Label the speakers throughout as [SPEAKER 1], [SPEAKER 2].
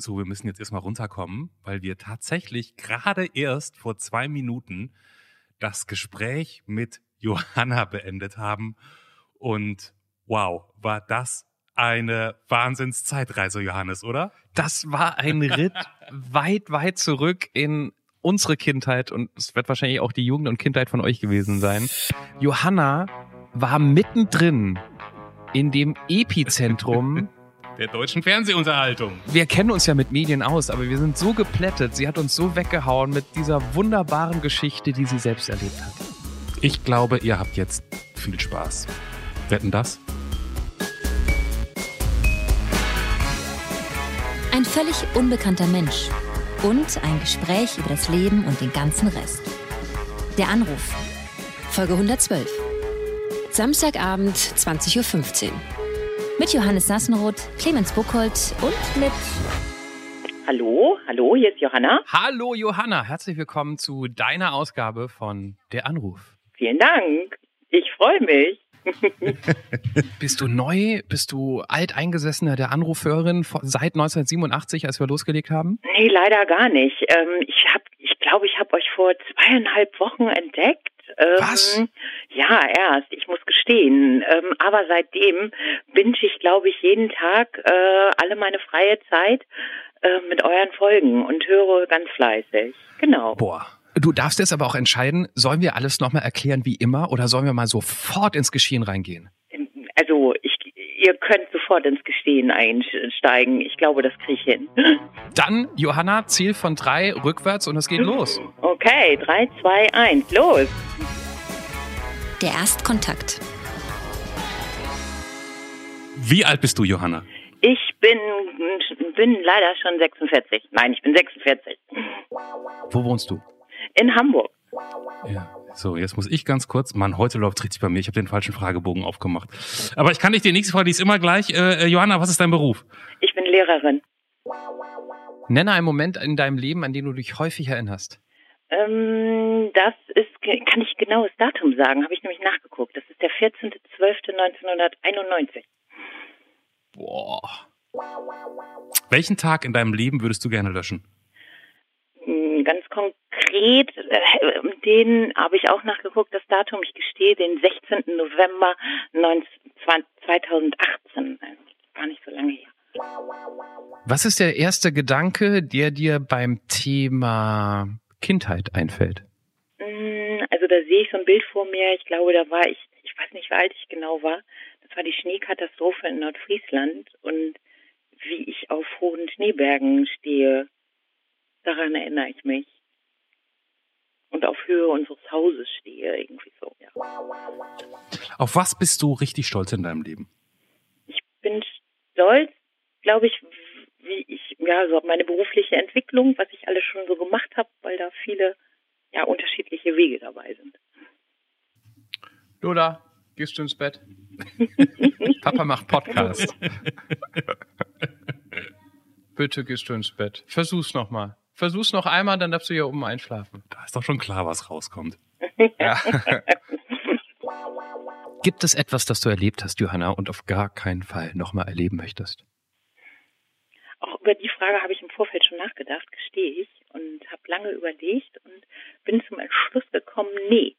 [SPEAKER 1] so, wir müssen jetzt erstmal runterkommen, weil wir tatsächlich gerade erst vor zwei Minuten das Gespräch mit Johanna beendet haben. Und wow, war das eine Wahnsinnszeitreise, Johannes, oder?
[SPEAKER 2] Das war ein Ritt weit, weit zurück in unsere Kindheit und es wird wahrscheinlich auch die Jugend und Kindheit von euch gewesen sein. Johanna war mittendrin in dem Epizentrum
[SPEAKER 1] der deutschen Fernsehunterhaltung.
[SPEAKER 2] Wir kennen uns ja mit Medien aus, aber wir sind so geplättet. Sie hat uns so weggehauen mit dieser wunderbaren Geschichte, die sie selbst erlebt hat.
[SPEAKER 1] Ich glaube, ihr habt jetzt viel Spaß. Wetten das?
[SPEAKER 3] Ein völlig unbekannter Mensch und ein Gespräch über das Leben und den ganzen Rest. Der Anruf. Folge 112. Samstagabend 20.15 Uhr. Mit Johannes Sassenroth, Clemens Buchholz und mit.
[SPEAKER 4] Hallo, hallo, hier ist Johanna.
[SPEAKER 2] Hallo Johanna, herzlich willkommen zu deiner Ausgabe von Der Anruf.
[SPEAKER 4] Vielen Dank. Ich freue mich.
[SPEAKER 2] bist du neu? Bist du alteingesessener der Anrufhörerin seit 1987, als wir losgelegt haben?
[SPEAKER 4] Nee, leider gar nicht. Ähm, ich habe, ich glaube, ich habe euch vor zweieinhalb Wochen entdeckt.
[SPEAKER 2] Ähm, Was?
[SPEAKER 4] Ja, erst. Ich muss gestehen. Ähm, aber seitdem binge ich, glaube ich, jeden Tag äh, alle meine freie Zeit äh, mit euren Folgen und höre ganz fleißig. Genau.
[SPEAKER 2] Boah. Du darfst jetzt aber auch entscheiden, sollen wir alles nochmal erklären wie immer oder sollen wir mal sofort ins Geschehen reingehen?
[SPEAKER 4] Ihr könnt sofort ins Geschehen einsteigen. Ich glaube, das kriege ich hin.
[SPEAKER 2] Dann, Johanna, Ziel von drei rückwärts und es geht los.
[SPEAKER 4] Okay, drei, zwei, eins, los.
[SPEAKER 3] Der Erstkontakt.
[SPEAKER 1] Wie alt bist du, Johanna?
[SPEAKER 4] Ich bin, bin leider schon 46. Nein, ich bin 46.
[SPEAKER 2] Wo wohnst du?
[SPEAKER 4] In Hamburg.
[SPEAKER 1] Ja. So, jetzt muss ich ganz kurz. Mann, heute läuft richtig bei mir. Ich habe den falschen Fragebogen aufgemacht. Aber ich kann nicht die nächste Frage, die ist immer gleich. Äh, äh, Johanna, was ist dein Beruf?
[SPEAKER 4] Ich bin Lehrerin.
[SPEAKER 2] Nenne einen Moment in deinem Leben, an den du dich häufig erinnerst.
[SPEAKER 4] Ähm, das ist, kann ich genaues Datum sagen, habe ich nämlich nachgeguckt. Das ist der 14.12.1991.
[SPEAKER 1] Boah. Welchen Tag in deinem Leben würdest du gerne löschen?
[SPEAKER 4] Hm, ganz konkret, äh, den habe ich auch nachgeguckt, das Datum, ich gestehe, den 16. November 2018. Gar nicht so lange her.
[SPEAKER 2] Was ist der erste Gedanke, der dir beim Thema Kindheit einfällt?
[SPEAKER 4] Hm, also da sehe ich so ein Bild vor mir. Ich glaube, da war ich, ich weiß nicht, wie alt ich genau war. Das war die Schneekatastrophe in Nordfriesland und wie ich auf hohen Schneebergen stehe. Daran erinnere ich mich. Und auf Höhe unseres Hauses stehe, irgendwie so, ja.
[SPEAKER 1] Auf was bist du richtig stolz in deinem Leben?
[SPEAKER 4] Ich bin stolz, glaube ich, wie ich, ja, so auf meine berufliche Entwicklung, was ich alles schon so gemacht habe, weil da viele, ja, unterschiedliche Wege dabei sind.
[SPEAKER 2] Lola, gehst du ins Bett? Papa macht Podcast. Bitte gehst du ins Bett. Versuch's nochmal. Versuch's noch einmal, dann darfst du hier oben einschlafen.
[SPEAKER 1] Da ist doch schon klar, was rauskommt.
[SPEAKER 2] Ja. Gibt es etwas, das du erlebt hast, Johanna, und auf gar keinen Fall nochmal erleben möchtest?
[SPEAKER 4] Auch über die Frage habe ich im Vorfeld schon nachgedacht, gestehe ich, und habe lange überlegt und bin zum Entschluss gekommen, nee.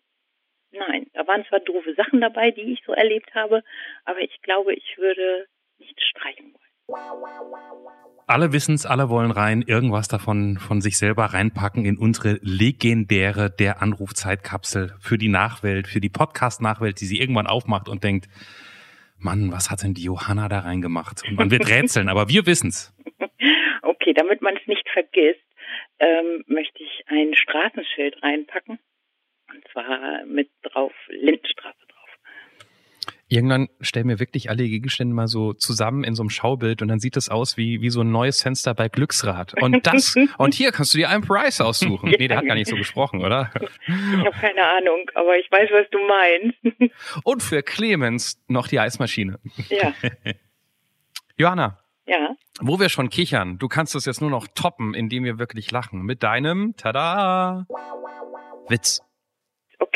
[SPEAKER 4] Nein, da waren zwar doofe Sachen dabei, die ich so erlebt habe, aber ich glaube, ich würde nicht streichen wollen.
[SPEAKER 1] Alle wissen es, alle wollen rein, irgendwas davon von sich selber reinpacken in unsere legendäre Der Anrufzeitkapsel für die Nachwelt, für die Podcast-Nachwelt, die sie irgendwann aufmacht und denkt, Mann, was hat denn die Johanna da reingemacht? Und man wird rätseln, aber wir wissen's.
[SPEAKER 4] Okay, damit man es nicht vergisst, ähm, möchte ich ein Straßenschild reinpacken. Und zwar mit drauf Lindenstraße
[SPEAKER 2] Irgendwann stellen wir wirklich alle Gegenstände mal so zusammen in so einem Schaubild und dann sieht es aus wie, wie so ein neues Fenster bei Glücksrad. Und das, und hier kannst du dir einen Preis aussuchen. Nee, der hat gar nicht so gesprochen, oder?
[SPEAKER 4] Ich habe keine Ahnung, aber ich weiß, was du meinst.
[SPEAKER 2] Und für Clemens noch die Eismaschine.
[SPEAKER 4] Ja.
[SPEAKER 2] Johanna.
[SPEAKER 4] Ja.
[SPEAKER 2] Wo wir schon kichern, du kannst es jetzt nur noch toppen, indem wir wirklich lachen. Mit deinem, tada, Witz.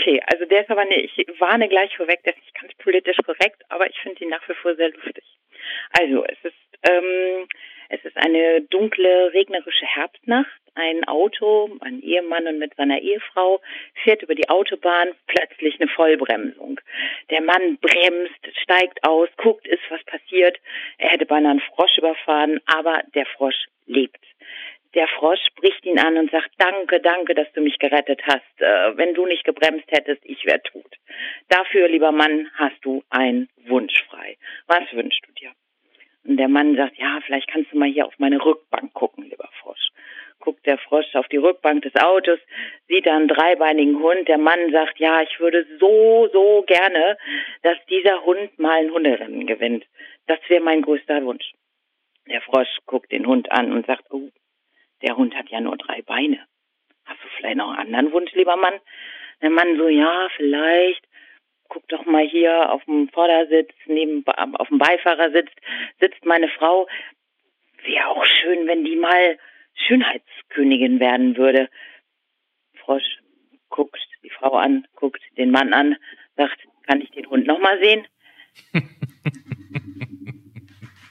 [SPEAKER 4] Okay, also der ist aber nicht, ich warne gleich vorweg, der ist nicht ganz politisch korrekt, aber ich finde ihn nach wie vor sehr lustig. Also es ist, ähm, Es ist eine dunkle, regnerische Herbstnacht. Ein Auto, ein Ehemann und mit seiner Ehefrau fährt über die Autobahn, plötzlich eine Vollbremsung. Der Mann bremst, steigt aus, guckt, ist was passiert. Er hätte beinahe einen Frosch überfahren, aber der Frosch lebt. Der Frosch spricht ihn an und sagt, danke, danke, dass du mich gerettet hast. Äh, wenn du nicht gebremst hättest, ich wäre tot. Dafür, lieber Mann, hast du einen Wunsch frei. Was wünschst du dir? Und der Mann sagt, ja, vielleicht kannst du mal hier auf meine Rückbank gucken, lieber Frosch. Guckt der Frosch auf die Rückbank des Autos, sieht einen dreibeinigen Hund. Der Mann sagt, ja, ich würde so, so gerne, dass dieser Hund mal ein Hunderennen gewinnt. Das wäre mein größter Wunsch. Der Frosch guckt den Hund an und sagt, oh, der Hund hat ja nur drei Beine. Hast du vielleicht noch einen anderen Wunsch, lieber Mann? Der Mann so, ja, vielleicht. Guck doch mal hier auf dem Vordersitz, neben, auf dem Beifahrersitz sitzt meine Frau. Wäre auch schön, wenn die mal Schönheitskönigin werden würde. Frosch guckt die Frau an, guckt den Mann an, sagt, kann ich den Hund noch mal sehen?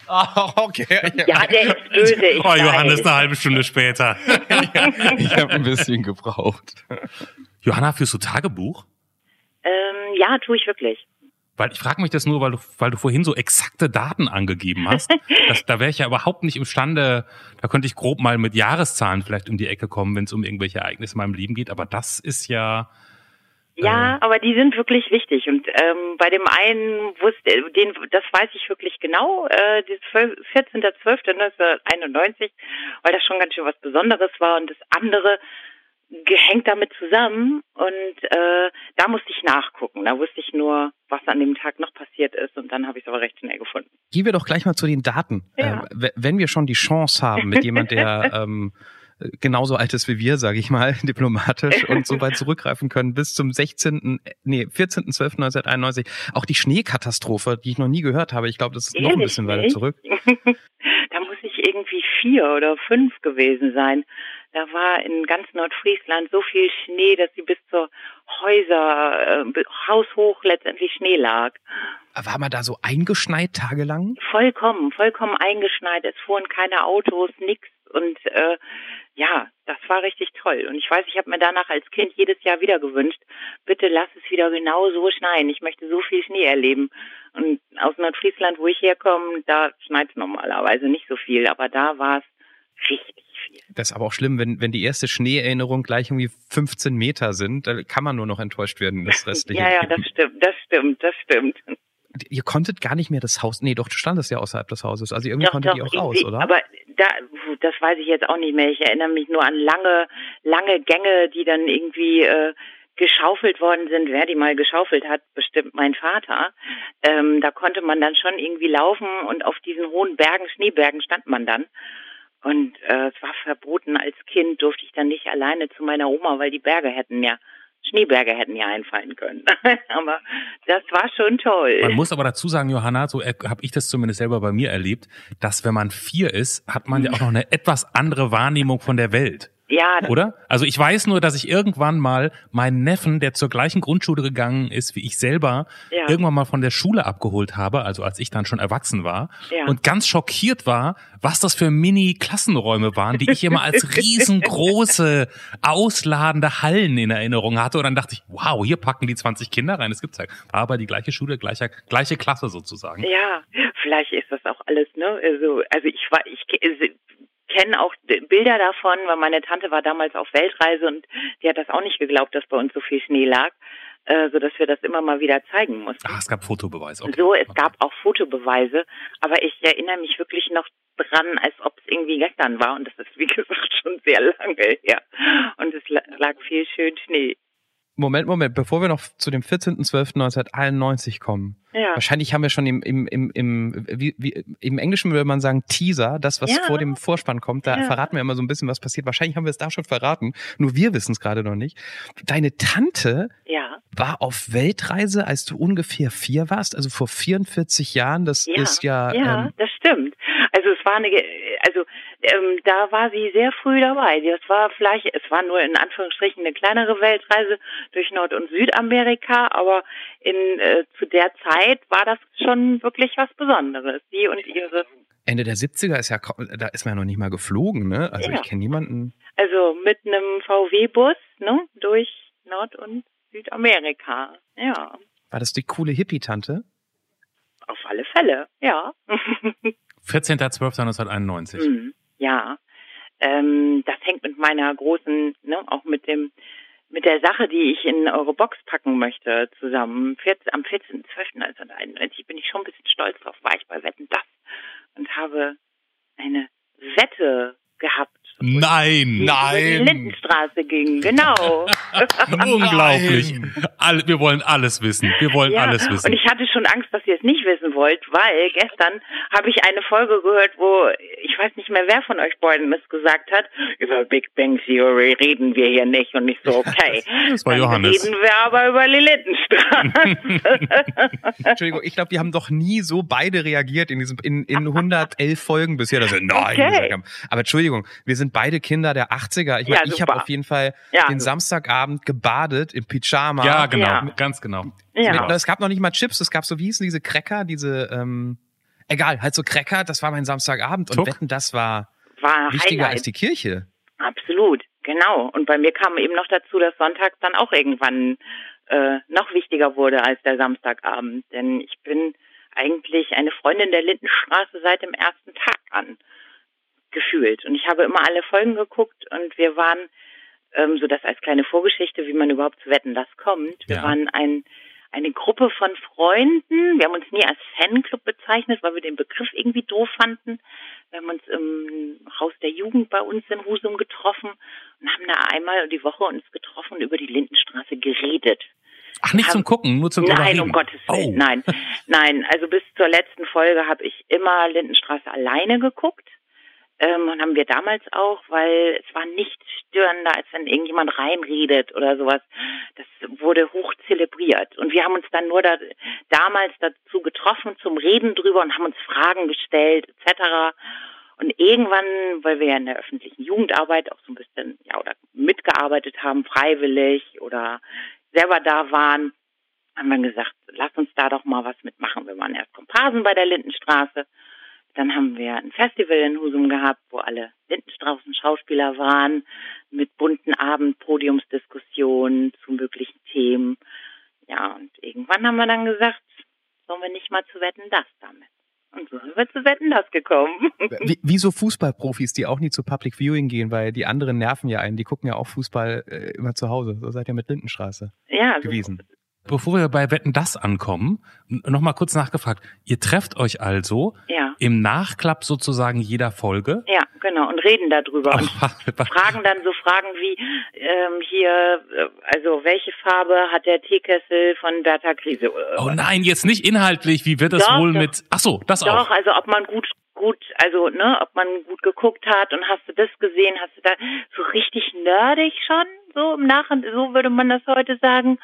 [SPEAKER 2] Oh, okay.
[SPEAKER 4] Ja, der ist böse. Ich
[SPEAKER 1] oh, Johannes,
[SPEAKER 4] weiß.
[SPEAKER 1] eine halbe Stunde später.
[SPEAKER 2] ich habe ein bisschen gebraucht.
[SPEAKER 1] Johanna, führst du Tagebuch?
[SPEAKER 4] Ähm, ja, tue ich wirklich.
[SPEAKER 1] Weil ich frage mich das nur, weil du, weil du vorhin so exakte Daten angegeben hast. Das, da wäre ich ja überhaupt nicht imstande, da könnte ich grob mal mit Jahreszahlen vielleicht um die Ecke kommen, wenn es um irgendwelche Ereignisse in meinem Leben geht. Aber das ist ja.
[SPEAKER 4] Ja, aber die sind wirklich wichtig. Und ähm, bei dem einen wusste, den, das weiß ich wirklich genau, äh, das 14.12.1991, weil das schon ganz schön was Besonderes war. Und das andere gehängt damit zusammen und äh, da musste ich nachgucken. Da wusste ich nur, was an dem Tag noch passiert ist und dann habe ich es aber recht schnell gefunden.
[SPEAKER 2] Gehen wir doch gleich mal zu den Daten.
[SPEAKER 4] Ja.
[SPEAKER 2] Äh, w- wenn wir schon die Chance haben mit jemand, der ähm, genauso alt ist wie wir, sage ich mal, diplomatisch und so weit zurückgreifen können bis zum 16., nee, 14.12.1991. Auch die Schneekatastrophe, die ich noch nie gehört habe, ich glaube, das ist noch ein
[SPEAKER 4] Ehrlich
[SPEAKER 2] bisschen weiter zurück.
[SPEAKER 4] da muss ich irgendwie vier oder fünf gewesen sein. Da war in ganz Nordfriesland so viel Schnee, dass sie bis zur Häuser, äh, haushoch letztendlich Schnee lag.
[SPEAKER 2] War man da so eingeschneit tagelang?
[SPEAKER 4] Vollkommen, vollkommen eingeschneit. Es fuhren keine Autos, nix. Und äh, ja, das war richtig toll. Und ich weiß, ich habe mir danach als Kind jedes Jahr wieder gewünscht, bitte lass es wieder genau so schneien. Ich möchte so viel Schnee erleben. Und aus Nordfriesland, wo ich herkomme, da schneit es normalerweise nicht so viel, aber da war es richtig viel.
[SPEAKER 2] Das ist aber auch schlimm, wenn, wenn die erste Schneeerinnerung gleich irgendwie 15 Meter sind, da kann man nur noch enttäuscht werden, das restliche
[SPEAKER 4] Ja, ja, das stimmt, das stimmt, das stimmt.
[SPEAKER 2] Ihr konntet gar nicht mehr das Haus, nee, doch, du standest ja außerhalb des Hauses, also irgendwie
[SPEAKER 4] Doch,
[SPEAKER 2] konntet
[SPEAKER 4] doch,
[SPEAKER 2] ihr auch raus, oder?
[SPEAKER 4] Aber da, das weiß ich jetzt auch nicht mehr. Ich erinnere mich nur an lange, lange Gänge, die dann irgendwie äh, geschaufelt worden sind. Wer die mal geschaufelt hat, bestimmt mein Vater. Ähm, da konnte man dann schon irgendwie laufen und auf diesen hohen Bergen, Schneebergen stand man dann. Und äh, es war verboten. Als Kind durfte ich dann nicht alleine zu meiner Oma, weil die Berge hätten ja Schneeberge hätten ja einfallen können. Aber das war schon toll.
[SPEAKER 1] Man muss aber dazu sagen, Johanna, so habe ich das zumindest selber bei mir erlebt, dass wenn man vier ist, hat man ja auch noch eine etwas andere Wahrnehmung von der Welt.
[SPEAKER 4] Ja,
[SPEAKER 1] Oder? Also ich weiß nur, dass ich irgendwann mal meinen Neffen, der zur gleichen Grundschule gegangen ist wie ich selber,
[SPEAKER 4] Ja.
[SPEAKER 1] irgendwann mal von der Schule abgeholt habe, also als ich dann schon erwachsen war,
[SPEAKER 4] Ja.
[SPEAKER 1] und ganz schockiert war, was das für Mini-Klassenräume waren, die ich immer als riesengroße, ausladende Hallen in Erinnerung hatte. Und dann dachte ich, wow, hier packen die 20 Kinder rein. Das gibt's ja. War aber die gleiche Schule, gleicher, gleiche Klasse sozusagen.
[SPEAKER 4] Ja, vielleicht ist das auch alles, ne? Also, also ich war, ich kenne auch Bilder davon, weil meine Tante war damals auf Weltreise und die hat das auch nicht geglaubt, dass bei uns so viel Schnee lag, äh, so dass wir das immer mal wieder zeigen mussten.
[SPEAKER 1] Ah, es gab Fotobeweise. Okay.
[SPEAKER 4] So, es gab auch Fotobeweise, aber ich erinnere mich wirklich noch dran, als ob es irgendwie gestern war und das ist wie gesagt schon sehr lange her und es la- lag viel schön Schnee.
[SPEAKER 2] Moment, Moment, bevor wir noch zu dem 14.12.1991 kommen.
[SPEAKER 4] Ja.
[SPEAKER 2] Wahrscheinlich haben wir schon im, im, im, im, wie, wie, im Englischen würde man sagen Teaser, das, was
[SPEAKER 4] Ja.
[SPEAKER 2] vor dem Vorspann kommt, da
[SPEAKER 4] Ja.
[SPEAKER 2] verraten wir immer so ein bisschen, was passiert. Wahrscheinlich haben wir es da schon verraten, nur wir wissen es gerade noch nicht. Deine Tante
[SPEAKER 4] Ja.
[SPEAKER 2] war auf Weltreise, als du ungefähr vier warst, also vor 44 Jahren, das ist ja,
[SPEAKER 4] ja,
[SPEAKER 2] ähm,
[SPEAKER 4] das stimmt. Also war eine, also ähm, da war sie sehr früh dabei. Das war vielleicht, es war nur in Anführungsstrichen eine kleinere Weltreise durch Nord- und Südamerika, aber in äh, zu der Zeit war das schon wirklich was Besonderes. Sie und ihre
[SPEAKER 2] Ende der 70er ist ja, da ist man ja noch nicht mal geflogen, ne? Also
[SPEAKER 4] Ja.
[SPEAKER 2] ich kenne niemanden.
[SPEAKER 4] Also mit einem VW-Bus, ne, durch Nord- und Südamerika. Ja,
[SPEAKER 2] War das die coole Hippie-Tante?
[SPEAKER 4] auf alle Fälle, ja.
[SPEAKER 1] 14.12.1991.
[SPEAKER 4] Hm, ja. Ähm, das hängt mit meiner großen, ne, auch mit dem, mit der Sache, die ich in eure Box packen möchte, zusammen. 14, am 14.12.1991 bin ich schon ein bisschen stolz drauf, war ich bei Wetten das und habe eine Wette gehabt.
[SPEAKER 1] Nein,
[SPEAKER 4] die Über die
[SPEAKER 1] nein.
[SPEAKER 4] Lindenstraße ging, genau.
[SPEAKER 1] Unglaublich. Alle, wir wollen alles wissen. Wir wollen
[SPEAKER 4] Ja,
[SPEAKER 1] alles wissen.
[SPEAKER 4] und ich hatte schon Angst, dass ihr es nicht wissen wollt, weil gestern habe ich eine Folge gehört, wo ich weiß nicht mehr, wer von euch beiden es gesagt hat, über Big Bang Theory reden wir hier nicht. Und ich so, okay.
[SPEAKER 1] Das war
[SPEAKER 4] dann
[SPEAKER 1] Johannes.
[SPEAKER 4] reden wir aber über die Lindenstraße.
[SPEAKER 2] Entschuldigung, ich glaube, wir haben doch nie so beide reagiert in diesem in, in 111 Folgen bisher, dass wir nein
[SPEAKER 4] Okay.
[SPEAKER 2] gesagt haben. Aber Entschuldigung, wir sind beide Kinder der 80er. Ich,
[SPEAKER 4] Ja,
[SPEAKER 2] ich habe auf jeden Fall
[SPEAKER 4] Ja,
[SPEAKER 2] den
[SPEAKER 4] super.
[SPEAKER 2] Samstagabend gebadet im Pyjama.
[SPEAKER 1] ja, genau.
[SPEAKER 4] Ja.
[SPEAKER 1] Ganz genau.
[SPEAKER 4] Ja.
[SPEAKER 2] Mit, es gab noch nicht mal Chips, es gab so, wie hießen diese Cracker, diese, ähm, egal, halt so Cracker, das war mein Samstagabend und
[SPEAKER 1] Tuck?
[SPEAKER 2] wetten, das war
[SPEAKER 4] War
[SPEAKER 2] wichtiger
[SPEAKER 4] Highlight.
[SPEAKER 2] als die Kirche.
[SPEAKER 4] Absolut, genau. Und bei mir kam eben noch dazu, dass Sonntag dann auch irgendwann äh, noch wichtiger wurde als der Samstagabend. Denn ich bin eigentlich eine Freundin der Lindenstraße seit dem ersten Tag an gefühlt. Und ich habe immer alle Folgen geguckt und wir waren, ähm, so das als kleine Vorgeschichte, wie man überhaupt zu wetten, das kommt. Wir
[SPEAKER 1] Ja.
[SPEAKER 4] waren ein, eine Gruppe von Freunden. Wir haben uns nie als Fanclub bezeichnet, weil wir den Begriff irgendwie doof fanden. Wir haben uns im Haus der Jugend bei uns in Husum getroffen und haben da einmal die Woche uns getroffen und über die Lindenstraße geredet.
[SPEAKER 1] Ach, nicht zum Gucken, nur zum
[SPEAKER 4] Nein, um Gottes Willen,
[SPEAKER 1] Oh.
[SPEAKER 4] nein. Nein, also bis zur letzten Folge habe ich immer Lindenstraße alleine geguckt. Ähm, und haben wir damals auch, weil es war nichts störender, als wenn irgendjemand reinredet oder sowas. Das wurde hoch zelebriert. Und wir haben uns dann nur da, damals dazu getroffen zum Reden drüber und haben uns Fragen gestellt, etc. Und irgendwann, weil wir ja in der öffentlichen Jugendarbeit auch so ein bisschen, ja, oder mitgearbeitet haben, freiwillig oder selber da waren, haben wir gesagt, lass uns da doch mal was mitmachen. Wir waren erst Komparsen bei der Lindenstraße. Dann haben wir ein Festival in Husum gehabt, wo alle Lindenstraßen Schauspieler waren, mit bunten Abend-Podiumsdiskussionen zu möglichen Themen. Ja, und irgendwann haben wir dann gesagt, sollen wir nicht mal zu Wetten das damit? Und so sind wir zu Wetten das gekommen.
[SPEAKER 2] Wie, wie so Fußballprofis, die auch nie zu Public Viewing gehen, weil die anderen nerven ja einen, die gucken ja auch Fußball äh, immer zu Hause. So seid ihr mit Lindenstraße
[SPEAKER 4] ja, so,
[SPEAKER 2] gewesen.
[SPEAKER 1] Bevor wir bei Wetten das ankommen, nochmal kurz nachgefragt. Ihr trefft euch also
[SPEAKER 4] ja,
[SPEAKER 1] im Nachklapp sozusagen jeder Folge.
[SPEAKER 4] ja, genau, und reden darüber. Und
[SPEAKER 1] Aber-
[SPEAKER 4] fragen dann so Fragen wie ähm, hier, äh, also welche Farbe hat der Teekessel von Bertha Krise?
[SPEAKER 1] Oh nein, jetzt nicht inhaltlich. Wie wird es
[SPEAKER 4] Doch,
[SPEAKER 1] wohl
[SPEAKER 4] doch.
[SPEAKER 1] mit? Ach so, das
[SPEAKER 4] Doch,
[SPEAKER 1] auch.
[SPEAKER 4] also ob man gut, gut, also ne, ob man gut geguckt hat und hast du das gesehen, hast du da so richtig nerdig schon, so im Nachhinein, so würde man das heute sagen.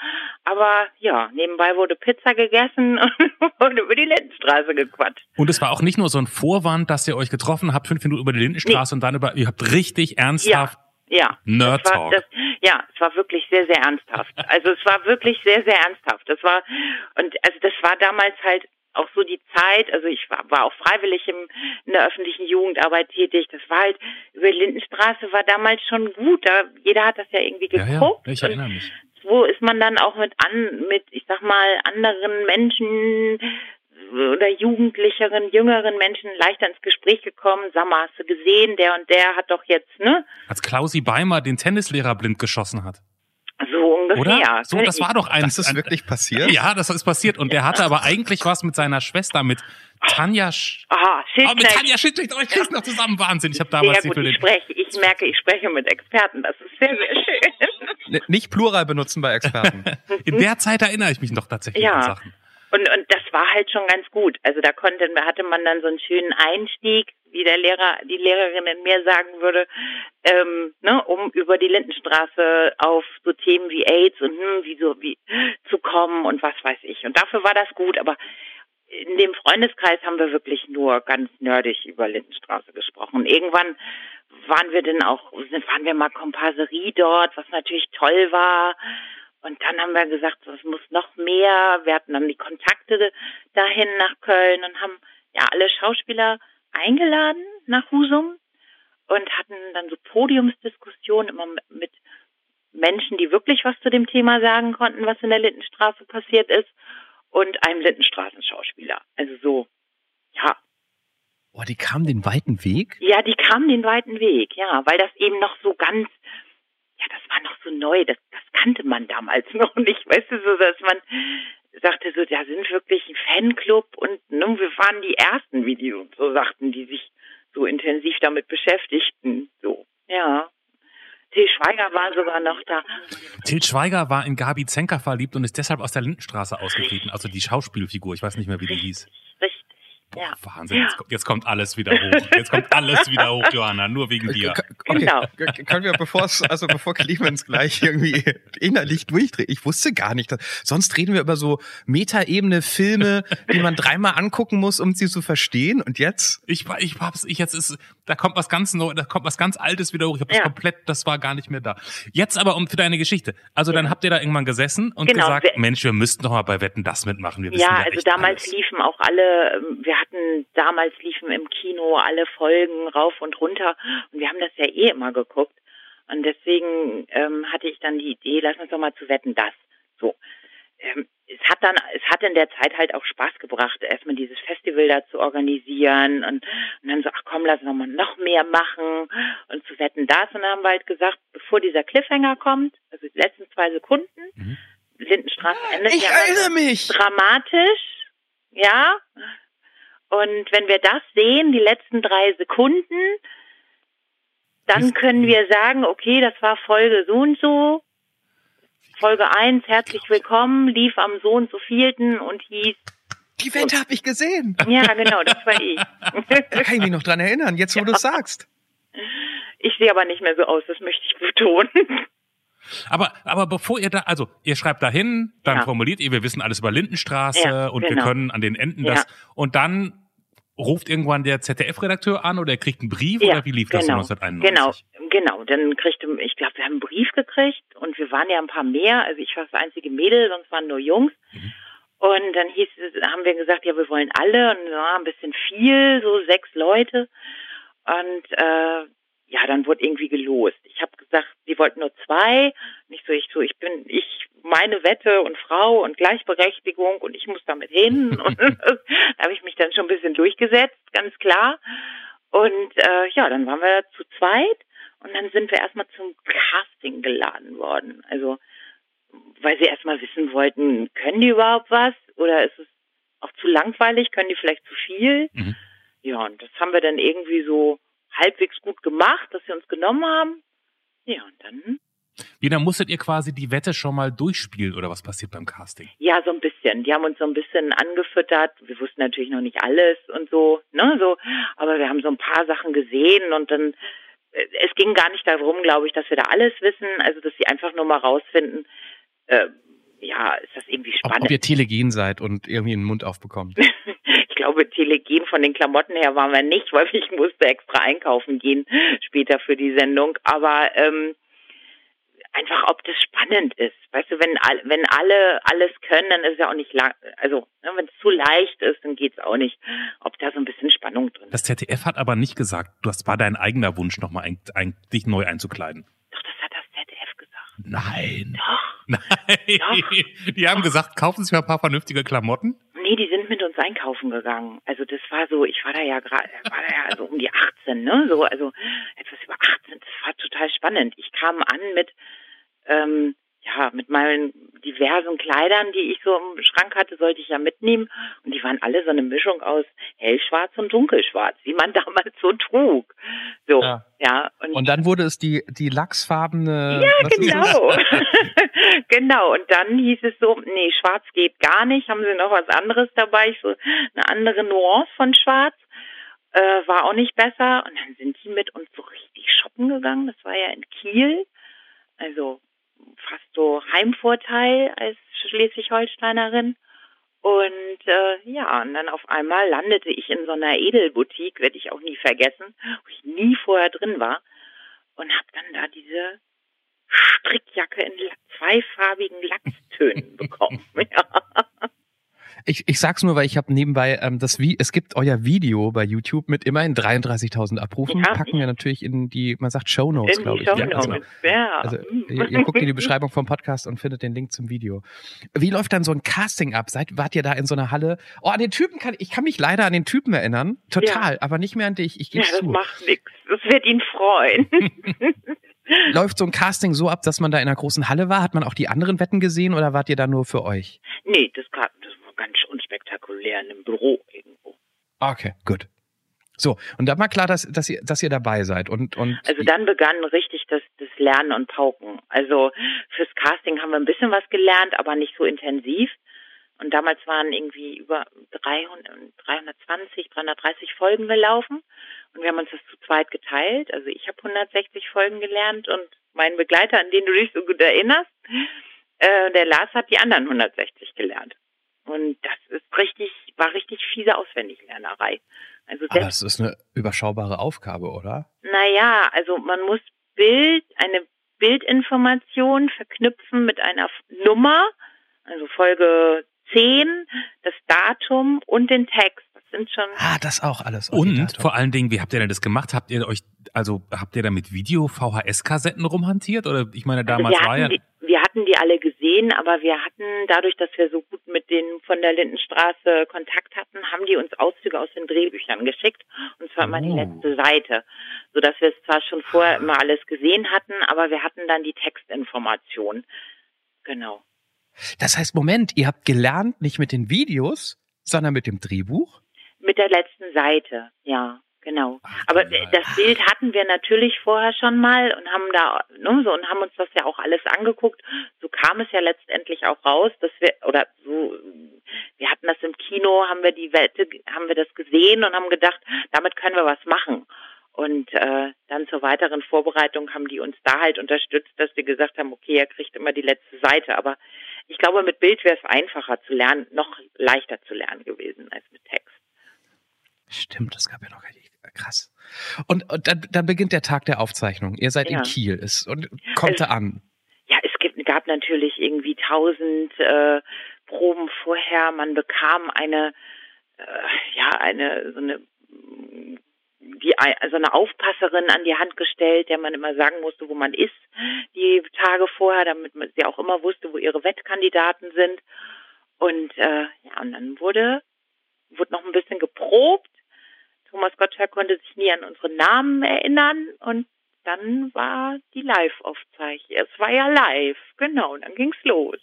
[SPEAKER 4] Aber ja, nebenbei wurde Pizza gegessen und wurde über die Lindenstraße gequatscht.
[SPEAKER 1] Und es war auch nicht nur so ein Vorwand, dass ihr euch getroffen habt, fünf Minuten über die Lindenstraße und dann über, ihr habt richtig ernsthaft
[SPEAKER 4] Ja.
[SPEAKER 1] Nerd
[SPEAKER 4] Das war, das, ja, es war wirklich sehr, sehr ernsthaft. Also es war wirklich sehr, sehr ernsthaft. Das war und also das war damals halt auch so die Zeit, also ich war, war auch freiwillig im, in der öffentlichen Jugendarbeit tätig. Das war halt, über die Lindenstraße war damals schon gut. Da, jeder hat das ja irgendwie
[SPEAKER 1] Ja,
[SPEAKER 4] geguckt.
[SPEAKER 1] ja, ich
[SPEAKER 4] und
[SPEAKER 1] erinnere mich.
[SPEAKER 4] so ist man dann auch mit an, mit, ich sag mal, anderen Menschen oder jugendlicheren, jüngeren Menschen leichter ins Gespräch gekommen. Sag mal, hast du gesehen, der und der hat doch jetzt, ne?
[SPEAKER 1] Als Klausi Beimer den Tennislehrer blind geschossen hat.
[SPEAKER 4] So ungefähr.
[SPEAKER 1] Oder? So, das war doch ein.
[SPEAKER 2] Das ist wirklich passiert?
[SPEAKER 1] Ja, das ist passiert. Und der hatte aber eigentlich was mit seiner Schwester, mit Tanja. Sch
[SPEAKER 4] Aha,
[SPEAKER 1] oh, mit
[SPEAKER 4] Schildknecht.
[SPEAKER 1] Tanja Schildknecht. Oh, ich krieg's noch zusammen. Wahnsinn. Ich habe
[SPEAKER 4] Sehr
[SPEAKER 1] damals die
[SPEAKER 4] gut, ich spreche, ich merke, ich spreche mit Experten. Das ist sehr, sehr schön.
[SPEAKER 2] Nicht Plural benutzen bei Experten.
[SPEAKER 1] In der Zeit erinnere ich mich noch tatsächlich
[SPEAKER 4] Ja.
[SPEAKER 1] an Sachen.
[SPEAKER 4] Und, und das war halt schon ganz gut. Also da konnte, hatte man dann so einen schönen Einstieg, wie der Lehrer, die Lehrerin in mir sagen würde, ähm, ne, um über die Lindenstraße auf so Themen wie AIDS und hm, wie so wie zu kommen und was weiß ich. Und dafür war das gut, aber in dem Freundeskreis haben wir wirklich nur ganz nerdig über Lindenstraße gesprochen. Irgendwann waren wir dann auch, waren wir mal Komparserie dort, was natürlich toll war. Und dann haben wir gesagt, es muss noch mehr. Wir hatten dann die Kontakte dahin nach Köln und haben ja alle Schauspieler eingeladen nach Husum und hatten dann so Podiumsdiskussionen immer mit Menschen, die wirklich was zu dem Thema sagen konnten, was in der Lindenstraße passiert ist und einem Lindenstraßenschauspieler. Also so, ja.
[SPEAKER 2] Boah, die kamen den weiten Weg?
[SPEAKER 4] Ja, die kamen den weiten Weg, ja, weil das eben noch so ganz, ja, das war noch so neu, das, das kannte man damals noch nicht, weißt du, so, dass man sagte so, da sind wirklich ein Fanclub und ne, wir waren die ersten, wie die so sagten, die sich so intensiv damit beschäftigten, so, ja. Til Schweiger war sogar noch da.
[SPEAKER 1] Til Schweiger war in Gabi Zenker verliebt und ist deshalb aus der Lindenstraße ausgetreten. Also die Schauspielfigur, ich weiß nicht mehr, wie die hieß.
[SPEAKER 4] Richtig.
[SPEAKER 1] Boah,
[SPEAKER 4] Ja.
[SPEAKER 1] Wahnsinn, jetzt, kommt- jetzt kommt alles wieder hoch. Jetzt kommt alles wieder hoch, Johanna, nur wegen dir.
[SPEAKER 2] Okay,
[SPEAKER 4] Genau.
[SPEAKER 2] können wir, bevor es, also bevor Clemens gleich irgendwie innerlich durchdreht, ich wusste gar nicht, dass, sonst reden wir über so Metaebene Filme, die man dreimal angucken muss, um sie zu verstehen. Und jetzt?
[SPEAKER 1] Ich, war- ich hab's, ich jetzt ist, da kommt was ganz neu, da kommt was ganz Altes wieder hoch. Ich habe das
[SPEAKER 4] Ja.
[SPEAKER 1] komplett, das war gar nicht mehr da. Jetzt aber um für deine Geschichte. Also dann habt ihr da irgendwann gesessen und
[SPEAKER 4] Genau,
[SPEAKER 1] gesagt, Mensch, wir müssten doch mal bei Wetten das mitmachen. Wir
[SPEAKER 4] Ja,
[SPEAKER 1] ja,
[SPEAKER 4] also damals
[SPEAKER 1] alles.
[SPEAKER 4] liefen auch alle, ähm, wir hatten, damals liefen im Kino alle Folgen rauf und runter und wir haben das ja eh immer geguckt. Und deswegen ähm, hatte ich dann die Idee, lass uns doch mal zu wetten, das. So. Ähm, es hat dann, es hat in der Zeit halt auch Spaß gebracht, erstmal dieses Festival da zu organisieren und, und dann so, ach komm, lass uns doch mal noch mehr machen und zu wetten das. Und dann haben wir halt gesagt, bevor dieser Cliffhanger kommt, also die letzten zwei Sekunden,
[SPEAKER 1] Mhm.
[SPEAKER 4] Lindenstraße endet
[SPEAKER 2] Ich
[SPEAKER 4] ja
[SPEAKER 2] erinnere mich!
[SPEAKER 4] dramatisch, ja. Und wenn wir das sehen, die letzten drei Sekunden, dann können wir sagen, okay, das war Folge so und so. Folge 1, herzlich willkommen, lief am so und so vielten und hieß,
[SPEAKER 2] Die Wette habe ich gesehen.
[SPEAKER 4] ja genau, das war ich.
[SPEAKER 2] Da kann ich mich noch dran erinnern, jetzt wo du es sagst.
[SPEAKER 4] ich sehe aber nicht mehr so aus, das möchte ich betonen.
[SPEAKER 1] Aber, aber bevor ihr da, also ihr schreibt da hin, dann
[SPEAKER 4] Ja.
[SPEAKER 1] formuliert ihr, wir wissen alles über Lindenstraße
[SPEAKER 4] Ja,
[SPEAKER 1] und wir
[SPEAKER 4] genau.
[SPEAKER 1] können an den Enden
[SPEAKER 4] Ja.
[SPEAKER 1] das. Und dann ruft irgendwann der ZDF-Redakteur an oder er kriegt einen Brief
[SPEAKER 4] Ja,
[SPEAKER 1] oder wie lief das
[SPEAKER 4] genau,
[SPEAKER 1] 1991?
[SPEAKER 4] Genau, genau. Dann kriegte, ich glaube, wir haben einen Brief gekriegt und wir waren ja ein paar mehr. Also ich war das einzige Mädel, sonst waren nur Jungs.
[SPEAKER 1] Mhm.
[SPEAKER 4] Und dann hieß es, haben wir gesagt, ja, wir wollen alle und ja, ein bisschen viel, so sechs Leute. Und äh, ja, dann wurde irgendwie gelost. Ich habe gesagt, sie wollten nur zwei. Nicht so, ich so, ich bin, ich meine Wette und Frau und Gleichberechtigung und ich muss damit hin. Und da habe ich mich dann schon ein bisschen durchgesetzt, ganz klar. Und äh, ja, dann waren wir zu zweit und dann sind wir erstmal zum Casting geladen worden. Also, weil sie erstmal wissen wollten, können die überhaupt was oder ist es auch zu langweilig, können die vielleicht zu viel?
[SPEAKER 1] Mhm.
[SPEAKER 4] Ja, und das haben wir dann irgendwie so halbwegs gut gemacht, dass sie uns genommen haben. Ja, und dann,
[SPEAKER 1] Wie, dann musstet ihr quasi die Wette schon mal durchspielen oder was passiert beim Casting?
[SPEAKER 4] ja, so ein bisschen. Die haben uns so ein bisschen angefüttert. Wir wussten natürlich noch nicht alles und so, ne, so. Aber wir haben so ein paar Sachen gesehen und dann, äh, es ging gar nicht darum, glaube ich, dass wir da alles wissen. Also, dass sie einfach nur mal rausfinden, äh, ja, ist das irgendwie
[SPEAKER 2] Ob,
[SPEAKER 4] spannend.
[SPEAKER 2] ob ihr telegen seid und irgendwie einen Mund aufbekommt.
[SPEAKER 4] Ich glaube, telegen von den Klamotten her waren wir nicht, weil ich musste extra einkaufen gehen später für die Sendung. Aber ähm, einfach, ob das spannend ist. Weißt du, wenn all, wenn alle alles können, dann ist es ja auch nicht lang. Also ne, wenn es zu leicht ist, dann geht's auch nicht. Ob da so ein bisschen Spannung drin ist.
[SPEAKER 1] Das ZDF hat aber nicht gesagt, das war dein eigener Wunsch, nochmal ein, ein, dich neu einzukleiden.
[SPEAKER 4] Doch, das hat das
[SPEAKER 1] Nein.
[SPEAKER 4] Doch.
[SPEAKER 1] Nein. Die haben gesagt, kaufen Sie mal ein paar vernünftige Klamotten.
[SPEAKER 4] Nee, die sind mit uns einkaufen gegangen. Also das war so, ich war da ja gerade, war da ja so um die 18, ne? So, also etwas über 18. Das war total spannend. Ich kam an mit, ähm, ja, mit meinen diversen Kleidern, die ich so im Schrank hatte, sollte ich ja mitnehmen. Und die waren alle so eine Mischung aus hellschwarz und dunkelschwarz, wie man damals so trug. So,
[SPEAKER 2] Ja.
[SPEAKER 4] ja. und
[SPEAKER 2] Und dann wurde es die, die lachsfarbene.
[SPEAKER 4] ja, genau. genau. Und dann hieß es so, nee, schwarz geht gar nicht. Haben sie noch was anderes dabei? Ich so, eine andere Nuance von schwarz. Äh, war auch nicht besser. Und dann sind die mit uns so richtig shoppen gegangen. Das war ja in Kiel. Also fast so Heimvorteil als Schleswig-Holsteinerin. Und äh, ja, und dann auf einmal landete ich in so einer Edelboutique, werde ich auch nie vergessen, wo ich nie vorher drin war. Und habe dann da diese Strickjacke in zweifarbigen Lachstönen bekommen. Ja.
[SPEAKER 2] Ich, ich sag's nur, weil ich habe nebenbei ähm, das wie es gibt euer Video bei YouTube mit immerhin 33.000 Abrufen.
[SPEAKER 4] Ja.
[SPEAKER 2] Packen wir natürlich in die, man sagt Show Notes, glaube ich.
[SPEAKER 4] Show
[SPEAKER 2] also,
[SPEAKER 4] Notes. Ja.
[SPEAKER 2] also
[SPEAKER 4] Mm.
[SPEAKER 2] ihr, ihr guckt in die Beschreibung vom Podcast und findet den Link zum Video. Wie läuft dann so ein Casting ab? Seid wart ihr da in so einer Halle? Oh, an den Typen kann ich kann mich leider an den Typen erinnern, total, aber nicht mehr an dich. Ich
[SPEAKER 4] Ja,
[SPEAKER 2] gebe
[SPEAKER 4] das
[SPEAKER 2] zu.
[SPEAKER 4] macht nichts. Das wird ihn freuen.
[SPEAKER 2] Läuft so ein Casting so ab, dass man da in einer großen Halle war? Hat man auch die anderen Wetten gesehen oder wart ihr da nur für euch?
[SPEAKER 4] nee, das, ganz unspektakulär in einem Büro irgendwo.
[SPEAKER 2] Okay, gut. So, und dann war klar, dass, dass, ihr, dass ihr dabei seid. Und, und
[SPEAKER 4] Also dann begann richtig das, das Lernen und Pauken. Also fürs Casting haben wir ein bisschen was gelernt, aber nicht so intensiv. Und damals waren irgendwie über 300, 320, 330 Folgen gelaufen. Und wir haben uns das zu zweit geteilt. Also ich habe 160 Folgen gelernt und mein Begleiter, an den du dich so gut erinnerst, äh, der Lars hat die anderen 160 gelernt. Und das ist richtig, war richtig fiese Auswendiglernerei. Also
[SPEAKER 2] aber das ist eine überschaubare Aufgabe, oder?
[SPEAKER 4] naja, also man muss Bild, eine Bildinformation verknüpfen mit einer Nummer, also Folge 10, das Datum und den Text. Das sind schon,
[SPEAKER 2] Ah, das auch alles.
[SPEAKER 1] Und
[SPEAKER 2] Datum.
[SPEAKER 1] vor allen Dingen, wie habt ihr denn das gemacht? Habt ihr euch, also habt ihr da mit Video VHS-Kassetten rumhantiert? Oder ich meine,
[SPEAKER 4] also
[SPEAKER 1] damals
[SPEAKER 4] wir,
[SPEAKER 1] war ja.
[SPEAKER 4] die, wir hatten die alle gesehen, aber wir hatten, dadurch, dass wir so gut mit denen von der Lindenstraße Kontakt hatten, haben die uns Auszüge aus den Drehbüchern geschickt. Und zwar immer die
[SPEAKER 1] Oh.
[SPEAKER 4] letzte Seite. Sodass wir es zwar schon vorher immer alles gesehen hatten, aber wir hatten dann die Textinformation. Genau.
[SPEAKER 2] Das heißt, Moment, ihr habt gelernt, nicht mit den Videos, sondern mit dem Drehbuch?
[SPEAKER 4] Mit der letzten Seite, ja, genau.
[SPEAKER 1] Ach,
[SPEAKER 4] Aber
[SPEAKER 1] genial.
[SPEAKER 4] das Bild hatten wir natürlich vorher schon mal und haben da, ne, so und haben uns das ja auch alles angeguckt. So kam es ja letztendlich auch raus, dass wir oder so, wir hatten das im Kino, haben wir die Wette, haben wir das gesehen und haben gedacht, damit können wir was machen. Und äh, dann zur weiteren Vorbereitung haben die uns da halt unterstützt, dass wir gesagt haben, okay, er kriegt immer die letzte Seite. Aber ich glaube, mit Bild wäre es einfacher zu lernen, noch leichter zu lernen gewesen als mit Text.
[SPEAKER 2] Stimmt, das gab ja noch gar nicht. Krass. Und, und dann, dann beginnt der Tag der Aufzeichnung. Ihr seid
[SPEAKER 4] Ja.
[SPEAKER 2] in Kiel ist, und kommt
[SPEAKER 4] Also-
[SPEAKER 2] da an.
[SPEAKER 4] ja, es gibt, gab natürlich irgendwie tausend äh, Proben vorher. Man bekam eine, äh, ja, eine so eine die also eine Aufpasserin an die Hand gestellt, der man immer sagen musste, wo man ist, die Tage vorher, damit man sie auch immer wusste, wo ihre Wettkandidaten sind. Und äh, ja, und dann wurde wurde noch ein bisschen geprobt. Thomas Gottschalk konnte sich nie an unsere Namen erinnern und dann war die Live-Aufzeichnung. Es war ja live, genau, und dann ging's los.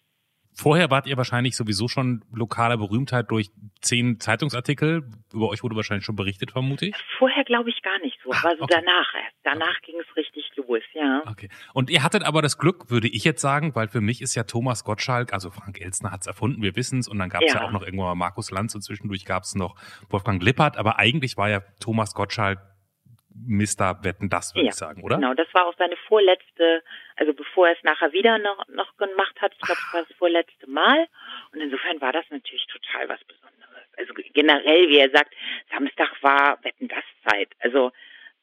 [SPEAKER 1] Vorher wart ihr wahrscheinlich sowieso schon lokaler Berühmtheit durch zehn Zeitungsartikel. Über euch wurde wahrscheinlich schon berichtet, vermute ich.
[SPEAKER 4] Vorher glaube ich gar nicht so,
[SPEAKER 1] Ah,
[SPEAKER 4] aber so
[SPEAKER 1] okay.
[SPEAKER 4] danach erst. Danach ging es richtig los, ja.
[SPEAKER 1] Okay. Und ihr hattet aber das Glück, würde ich jetzt sagen, weil für mich ist ja Thomas Gottschalk, also Frank Elstner hat's erfunden, wir wissen's, und dann gab's ja.
[SPEAKER 4] Ja.
[SPEAKER 1] auch noch irgendwann mal Markus Lanz und zwischendurch gab's noch Wolfgang Lippert, aber eigentlich war ja Thomas Gottschalk Mr. Wetten, das würde
[SPEAKER 4] Ja,
[SPEAKER 1] ich sagen, oder?
[SPEAKER 4] Genau, das war auch seine vorletzte, also bevor er es nachher wieder noch, noch gemacht hat, ich glaube, es war das vorletzte Mal. Und insofern war das natürlich total was Besonderes. Also generell, wie er sagt, Samstag war Wetten das Zeit. Also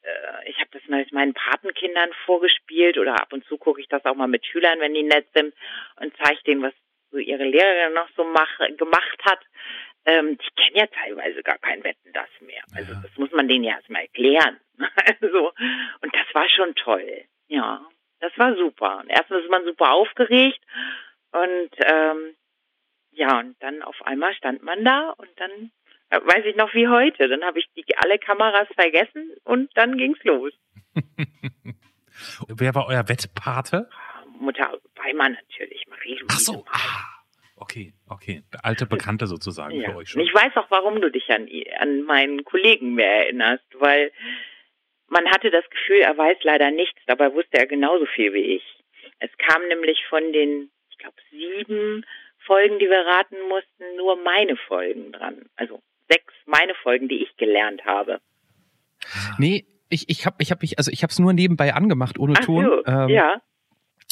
[SPEAKER 4] äh, ich habe das mal mit meinen Patenkindern vorgespielt oder ab und zu gucke ich das auch mal mit Schülern, wenn die nett sind und zeige denen, was so ihre Lehrerin noch so mach, gemacht hat. Ähm, die kennen ja teilweise gar kein Wetten das mehr. Also
[SPEAKER 1] Ja.
[SPEAKER 4] das muss man denen ja erstmal erklären. Also, und das war schon toll. Ja, das war super. Und erstens ist man super aufgeregt und ähm, ja, und dann auf einmal stand man da und dann äh, weiß ich noch wie heute. Dann habe ich die alle Kameras vergessen und dann ging's los.
[SPEAKER 1] Wer war euer Wettpate?
[SPEAKER 4] Mutter Weimann natürlich, Marie-Louise.
[SPEAKER 1] Ach so, ah, okay, okay. Alte Bekannte sozusagen
[SPEAKER 4] Ja.
[SPEAKER 1] für euch schon.
[SPEAKER 4] Ich weiß auch, warum du dich an, an meinen Kollegen mehr erinnerst, weil man hatte das Gefühl, er weiß leider nichts, dabei wusste er genauso viel wie ich. Es kam nämlich von den, ich glaube, sieben Folgen, die wir raten mussten, nur meine Folgen dran. Also sechs meine Folgen, die ich gelernt habe.
[SPEAKER 2] Nee, ich, ich habe ich hab mich, also ich habe es nur nebenbei angemacht, ohne
[SPEAKER 4] Ach
[SPEAKER 2] Ton.
[SPEAKER 4] so,
[SPEAKER 2] ähm,
[SPEAKER 4] ja.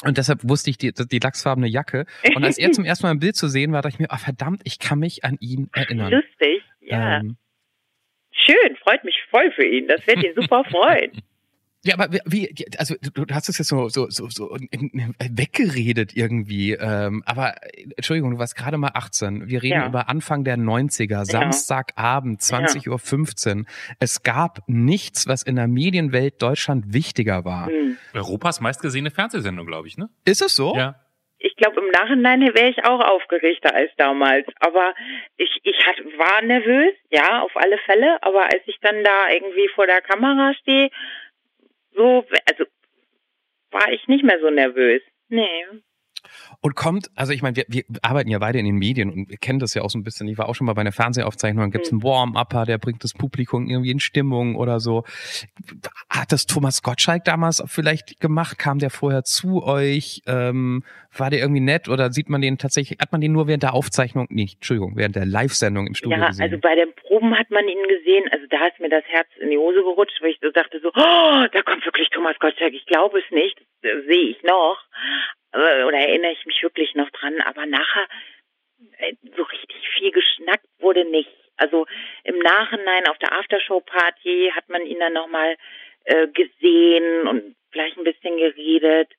[SPEAKER 2] Und deshalb wusste ich die, die lachsfarbene Jacke. Und als er zum ersten Mal im Bild zu sehen war, dachte ich mir, ah, verdammt, ich kann mich an ihn erinnern.
[SPEAKER 4] Lustig, ja.
[SPEAKER 2] Ähm,
[SPEAKER 4] Schön, freut mich voll für ihn. Das wird ihn super freuen.
[SPEAKER 2] Ja, aber wie, also du hast es jetzt so, so, so, so weggeredet irgendwie. Ähm, aber Entschuldigung, du warst gerade mal 18. Wir reden ja. über Anfang der 90er, Samstagabend, 20.15 Uhr. Es gab nichts, was in der Medienwelt Deutschland wichtiger war. Hm.
[SPEAKER 1] Europas meistgesehene Fernsehsendung, glaube ich, ne?
[SPEAKER 2] Ist es so?
[SPEAKER 1] Ja.
[SPEAKER 4] Ich glaube, im Nachhinein wäre ich auch aufgeregter als damals. Aber ich, ich hat, war nervös, ja, auf alle Fälle. Aber als ich dann da irgendwie vor der Kamera stehe, so, also war ich nicht mehr so nervös. Nee.
[SPEAKER 2] Und kommt, also ich meine, wir, wir arbeiten ja beide in den Medien und wir kennen das ja auch so ein bisschen. Ich war auch schon mal bei einer Fernsehaufzeichnung, dann gibt es einen Warm-Upper, der bringt das Publikum irgendwie in Stimmung oder so. Hat das Thomas Gottschalk damals vielleicht gemacht? Kam der vorher zu euch? Ähm, war der irgendwie nett oder sieht man den tatsächlich, hat man den nur während der Aufzeichnung, nicht, Entschuldigung, während der Live-Sendung im Studio
[SPEAKER 4] ja,
[SPEAKER 2] gesehen?
[SPEAKER 4] Ja, also bei den Proben hat man ihn gesehen, also da ist mir das Herz in die Hose gerutscht, weil ich so dachte so, oh, da kommt wirklich Thomas Gottschalk, ich glaube es nicht, sehe ich noch. Äh, oder erinnere ich mich wirklich noch dran, aber nachher äh, so richtig viel geschnackt wurde nicht. Also im Nachhinein auf der Aftershow-Party hat man ihn dann nochmal äh, gesehen und vielleicht ein bisschen geredet.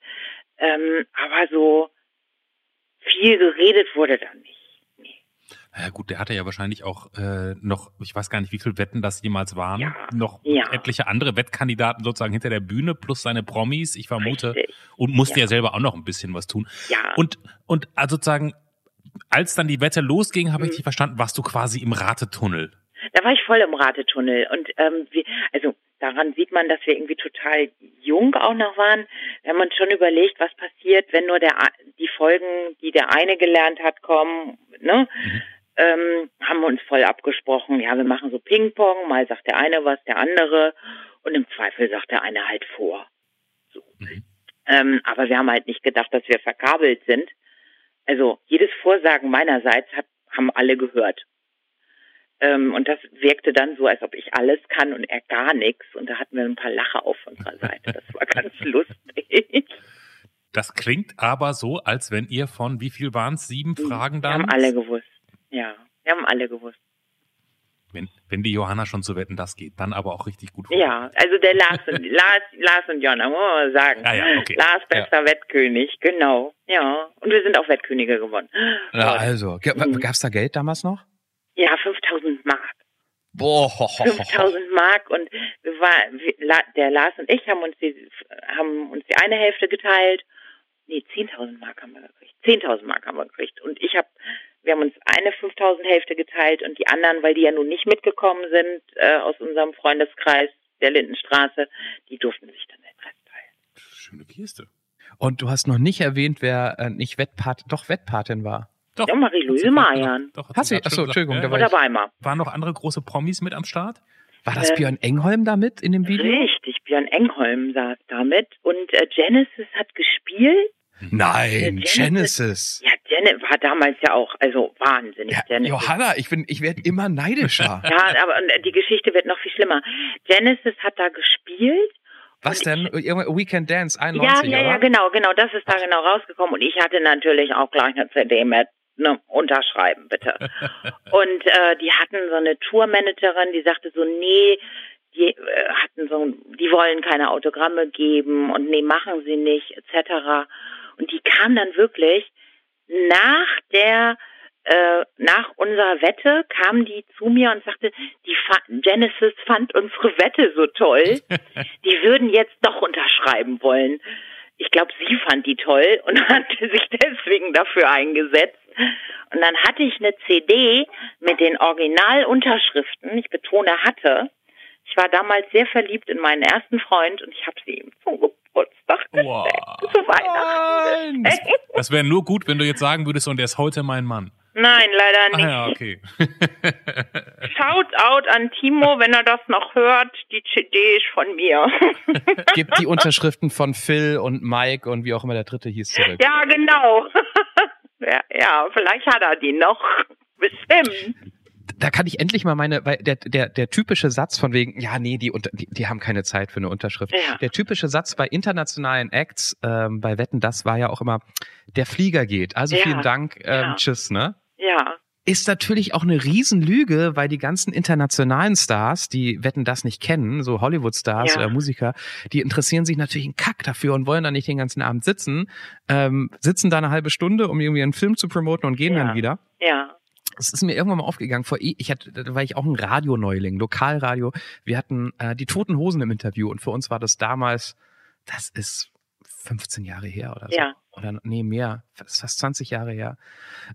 [SPEAKER 4] Ähm, aber so viel geredet wurde dann nicht.
[SPEAKER 1] Ja gut, der hatte ja wahrscheinlich auch äh, noch, ich weiß gar nicht, wie viele Wetten das jemals waren,
[SPEAKER 4] ja,
[SPEAKER 1] noch
[SPEAKER 4] ja.
[SPEAKER 1] etliche andere Wettkandidaten sozusagen hinter der Bühne plus seine Promis, ich vermute, Richtig. und musste ja. ja. selber auch noch ein bisschen was tun.
[SPEAKER 4] Ja.
[SPEAKER 1] Und und also sozusagen, als dann die Wette losging, habe mhm. ich dich verstanden, warst du quasi im Ratetunnel.
[SPEAKER 4] Da war ich voll im Ratetunnel und ähm, wir, also daran sieht man, dass wir irgendwie total jung auch noch waren. Wenn man schon überlegt, was passiert, wenn nur der die Folgen, die der eine gelernt hat, kommen, ne? Mhm ähm, haben wir uns voll abgesprochen, ja, wir machen so Ping-Pong, mal sagt der eine was, der andere und im Zweifel sagt der eine halt vor. So. Mhm. Ähm, aber wir haben halt nicht gedacht, dass wir verkabelt sind. Also jedes Vorsagen meinerseits hat, haben alle gehört. Ähm, und das wirkte dann so, als ob ich alles kann und er gar nichts. Und da hatten wir ein paar Lacher auf unserer Seite. Das war ganz lustig.
[SPEAKER 1] Das klingt aber so, als wenn ihr von wie viel waren es? Sieben Fragen
[SPEAKER 4] da? Wir haben alle gewusst. Ja, wir haben alle gewusst.
[SPEAKER 1] Wenn, wenn die Johanna schon zu wetten, das geht, dann aber auch richtig gut.
[SPEAKER 4] Ja, also der Lars und, Lars, Lars und Jonna, muss man sagen.
[SPEAKER 1] Ja, ja, okay.
[SPEAKER 4] Lars bester ja. Wettkönig, genau. Ja, und wir sind auch Wettkönige geworden.
[SPEAKER 2] Ja, also, mhm. gab es da Geld damals noch?
[SPEAKER 4] Ja, 5000 Mark.
[SPEAKER 2] Boah.
[SPEAKER 4] 5000 Mark und wir war, der Lars und ich haben uns die, haben uns die eine Hälfte geteilt. Nee, 10.000 Mark haben wir gekriegt. 10.000 Mark haben wir gekriegt. Und ich habe wir haben uns eine 5000 Hälfte geteilt und die anderen, weil die ja nun nicht mitgekommen sind äh, aus unserem Freundeskreis der Lindenstraße, die durften sich dann den Rest teilen.
[SPEAKER 1] Schöne Kiste.
[SPEAKER 2] Und du hast noch nicht erwähnt, wer äh, nicht Wettpat, doch Wettpatin war.
[SPEAKER 4] Doch, ja, Marie-Louise Mayan.
[SPEAKER 2] Doch, hast du, achso, Entschuldigung.
[SPEAKER 4] Ja, da war ich.
[SPEAKER 1] Waren noch andere große Promis mit am Start?
[SPEAKER 2] War das äh, Björn Engholm damit in dem Video?
[SPEAKER 4] Richtig, Björn Engholm saß damit. Und äh, Genesis hat gespielt.
[SPEAKER 2] Nein, Genesis. Genesis.
[SPEAKER 4] Ja, Janet war damals ja auch, also wahnsinnig.
[SPEAKER 2] Ja, Genesis. Johanna, ich bin, ich werde immer neidischer.
[SPEAKER 4] ja, aber die Geschichte wird noch viel schlimmer. Genesis hat da gespielt.
[SPEAKER 2] Was denn? Ich, Weekend Dance 91,
[SPEAKER 4] Ja, ja, ja, genau, genau. Das ist da genau rausgekommen. Und ich hatte natürlich auch gleich eine CD mit. Ne, unterschreiben, bitte. und äh, die hatten so eine Tourmanagerin, die sagte so, nee, die äh, hatten so, die wollen keine Autogramme geben und nee, machen sie nicht, etc. Und die kam dann wirklich nach der äh, nach unserer Wette kam die zu mir und sagte, die Fa Genesis fand unsere Wette so toll, die würden jetzt doch unterschreiben wollen. Ich glaube, sie fand die toll und hatte sich deswegen dafür eingesetzt. Und dann hatte ich eine CD mit den Originalunterschriften, ich betone hatte. Ich war damals sehr verliebt in meinen ersten Freund und ich habe sie ihm zum Geburtstag wow. zu Weihnachten.
[SPEAKER 1] Das, das wäre nur gut, wenn du jetzt sagen würdest, und er ist heute mein Mann.
[SPEAKER 4] Nein, leider nicht.
[SPEAKER 1] Ah, ja, okay.
[SPEAKER 4] Shout out an Timo, wenn er das noch hört. Die CD ist von mir.
[SPEAKER 2] Gib die Unterschriften von Phil und Mike und wie auch immer der dritte hieß zurück.
[SPEAKER 4] Ja, genau. ja, ja, vielleicht hat er die noch. Bestimmt
[SPEAKER 2] da kann ich endlich mal meine, weil der, der, der typische Satz von wegen, ja, nee, die, die, die haben keine Zeit für eine Unterschrift.
[SPEAKER 4] Ja.
[SPEAKER 2] Der typische Satz bei internationalen Acts, ähm, bei Wetten, das war ja auch immer, der Flieger geht. Also
[SPEAKER 4] ja.
[SPEAKER 2] vielen Dank, ähm,
[SPEAKER 4] ja.
[SPEAKER 2] tschüss, ne?
[SPEAKER 4] Ja.
[SPEAKER 2] ist natürlich auch eine Riesenlüge, weil die ganzen internationalen Stars, die wetten das nicht kennen, so Hollywood-Stars oder Musiker, die interessieren sich natürlich einen Kack dafür und wollen da nicht den ganzen Abend sitzen, ähm, sitzen da eine halbe Stunde, um irgendwie einen Film zu promoten und gehen dann wieder.
[SPEAKER 4] Ja.
[SPEAKER 2] Es ist mir irgendwann mal aufgegangen. Vor eh- ich hatte, da war ich auch ein Radioneuling, Lokalradio. Wir hatten äh, die Toten Hosen im Interview und für uns war das damals, das ist 15 Jahre her oder so.
[SPEAKER 4] Ja.
[SPEAKER 2] Oder nee, mehr, das ist fast 20 Jahre her.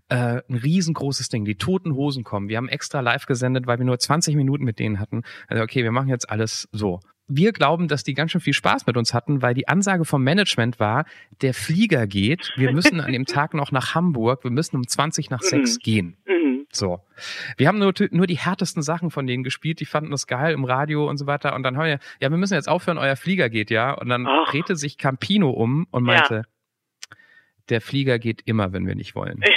[SPEAKER 2] Äh, ein riesengroßes Ding. Die Toten Hosen kommen. Wir haben extra live gesendet, weil wir nur 20 Minuten mit denen hatten. Also okay, wir machen jetzt alles so. Wir glauben, dass die ganz schön viel Spaß mit uns hatten, weil die Ansage vom Management war, der Flieger geht, wir müssen an dem Tag noch nach Hamburg, wir müssen um 20 nach 6 gehen.
[SPEAKER 4] Mhm.
[SPEAKER 2] So. Wir haben nur, nur die härtesten Sachen von denen gespielt, die fanden das geil im Radio und so weiter. Und dann haben wir, ja, wir müssen jetzt aufhören, euer Flieger geht, ja. Und dann
[SPEAKER 4] Ach.
[SPEAKER 2] drehte sich Campino um und
[SPEAKER 4] Ja.
[SPEAKER 2] meinte, der Flieger geht immer, wenn wir nicht wollen.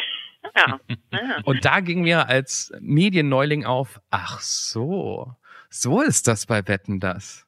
[SPEAKER 4] Ja. ja.
[SPEAKER 2] Und da ging mir als Medienneuling auf, ach so, so ist das bei Wetten das.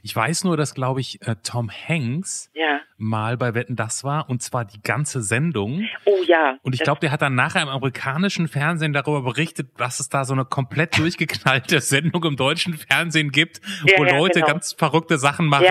[SPEAKER 1] Ich weiß nur, dass, glaube ich, äh, Tom Hanks
[SPEAKER 4] Ja.
[SPEAKER 1] mal bei Wetten das war und zwar die ganze Sendung.
[SPEAKER 4] Oh ja.
[SPEAKER 1] Und ich glaube, der hat dann nachher im amerikanischen Fernsehen darüber berichtet, dass es da so eine komplett durchgeknallte Sendung im deutschen Fernsehen gibt,
[SPEAKER 4] Ja,
[SPEAKER 1] wo
[SPEAKER 4] ja,
[SPEAKER 1] Leute
[SPEAKER 4] genau.
[SPEAKER 1] ganz verrückte Sachen machen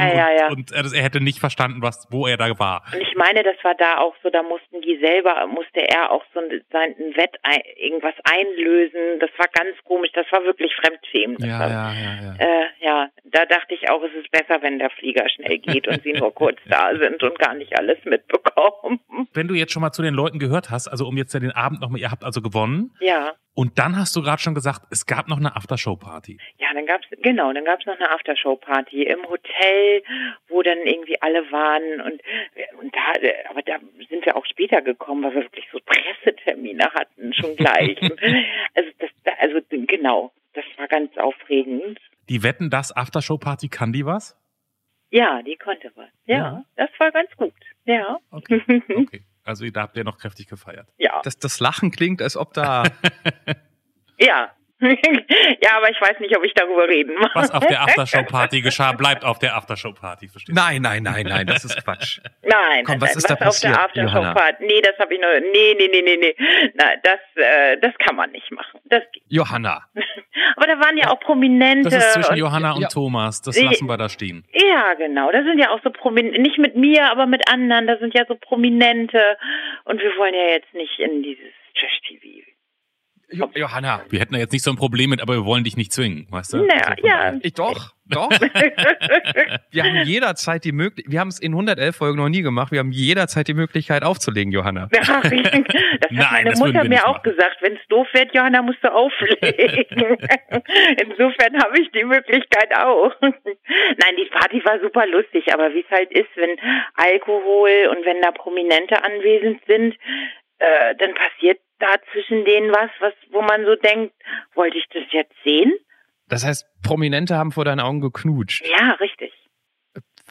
[SPEAKER 1] und, und äh, er hätte nicht verstanden, was, wo er da war.
[SPEAKER 4] Und ich meine, das war da auch so, da mussten die selber, musste er auch so ein, sein Wett ein, irgendwas einlösen. Das war ganz komisch. Das war wirklich Fremdschämen.
[SPEAKER 1] Ja, ja, ja, ja.
[SPEAKER 4] Äh, ja, da dachte ich auch, es ist besser, wenn der Flieger schnell geht und sie nur kurz da sind und gar nicht alles mitbekommen.
[SPEAKER 1] Wenn du jetzt schon mal zu den Leuten gehört hast, also um jetzt ja den Abend nochmal, ihr habt also gewonnen
[SPEAKER 4] Ja,
[SPEAKER 1] und dann hast du gerade schon gesagt, es gab noch eine Aftershow-Party.
[SPEAKER 4] ja, dann gab's genau, dann gab's noch eine Aftershow-Party im Hotel, wo dann irgendwie alle waren und und da, aber da sind wir auch später gekommen, weil wir wirklich so Pressetermine hatten schon gleich. also das, also genau, das war ganz aufregend.
[SPEAKER 1] Die Wetten, das Aftershow-Party, kann die was?
[SPEAKER 4] Ja, die konnte was. Ja,
[SPEAKER 1] Ja.
[SPEAKER 4] das war ganz gut. Ja.
[SPEAKER 1] Okay. okay. Also da habt ihr noch kräftig gefeiert.
[SPEAKER 4] ja.
[SPEAKER 2] Das, das Lachen klingt, als ob da
[SPEAKER 4] Ja. ja, aber ich weiß nicht, ob ich darüber reden mag.
[SPEAKER 1] Was auf der Aftershow-Party geschah, bleibt auf der Aftershow-Party, verstehst du?
[SPEAKER 2] Nein, nein, nein, nein, das ist Quatsch.
[SPEAKER 4] Nein,
[SPEAKER 2] Komm, was
[SPEAKER 4] nein,
[SPEAKER 2] ist da
[SPEAKER 4] auf der
[SPEAKER 2] passiert,
[SPEAKER 4] Aftershow-Party? Nee, das habe ich nur. Nee, nee, nee, nee, nee. Na, das, äh, das kann man nicht machen. Das geht.
[SPEAKER 2] Johanna.
[SPEAKER 4] Da waren ja auch Prominente.
[SPEAKER 1] Das ist zwischen
[SPEAKER 4] und,
[SPEAKER 1] Johanna und
[SPEAKER 2] Ja.
[SPEAKER 1] Thomas. Das lassen wir da stehen.
[SPEAKER 4] ja, genau. Da sind ja auch so Prominente, nicht mit mir, aber mit anderen. Da sind ja so Prominente. Und wir wollen ja jetzt nicht in dieses.
[SPEAKER 2] Jo Johanna.
[SPEAKER 1] Wir hätten da jetzt nicht so ein Problem mit, aber wir wollen dich nicht zwingen, weißt du?
[SPEAKER 4] Naja,
[SPEAKER 1] Also
[SPEAKER 4] ja.
[SPEAKER 2] Ich doch, doch. Wir haben jederzeit die Möglichkeit, wir haben es in 111 Folgen noch nie gemacht, wir haben jederzeit die Möglichkeit aufzulegen, Johanna.
[SPEAKER 4] Das hat
[SPEAKER 1] Nein,
[SPEAKER 4] meine Mutter mir auch
[SPEAKER 1] machen.
[SPEAKER 4] gesagt. Wenn es doof wird, Johanna, musst du auflegen. Insofern habe ich die Möglichkeit auch. Nein, die Party war super lustig, aber wie es halt ist, wenn Alkohol und wenn da Prominente anwesend sind, äh, dann passiert da zwischen denen was, was, wo man so denkt, wollte ich das jetzt sehen?
[SPEAKER 2] Das heißt, Prominente haben vor deinen Augen geknutscht.
[SPEAKER 4] Ja, richtig.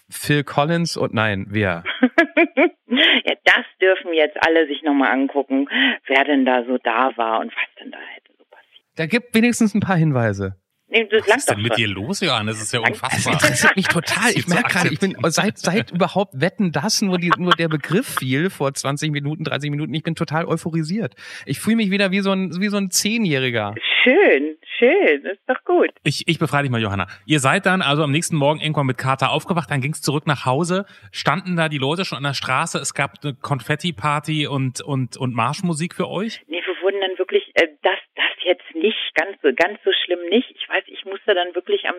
[SPEAKER 2] Phil Collins und nein, wer?
[SPEAKER 4] ja, das dürfen jetzt alle sich nochmal angucken, wer denn da so da war und was denn da hätte so passiert.
[SPEAKER 2] Da gibt wenigstens ein paar Hinweise.
[SPEAKER 4] Nee, das
[SPEAKER 1] Was ist denn mit dir los, Johann? Das ist ja
[SPEAKER 4] Das
[SPEAKER 2] Das
[SPEAKER 1] unfassbar.
[SPEAKER 2] interessiert mich total. Ich merke gerade, ich bin seit, seit überhaupt Wetten das nur, die, nur der Begriff fiel vor 20 Minuten, 30 Minuten. Ich bin total euphorisiert. Ich fühle mich wieder wie so ein, wie so ein Zehnjähriger.
[SPEAKER 4] Schön, schön, das ist doch gut.
[SPEAKER 1] Ich, ich befreie dich mal, Johanna. Ihr seid dann also am nächsten Morgen irgendwann mit Kater aufgewacht, dann ging's zurück nach Hause, standen da die Leute schon an der Straße, es gab eine Konfetti-Party und, und, und Marschmusik für euch?
[SPEAKER 4] Nee, wurden dann wirklich, äh, das, das jetzt nicht, ganz so, ganz so schlimm nicht. Ich weiß, ich musste dann wirklich am,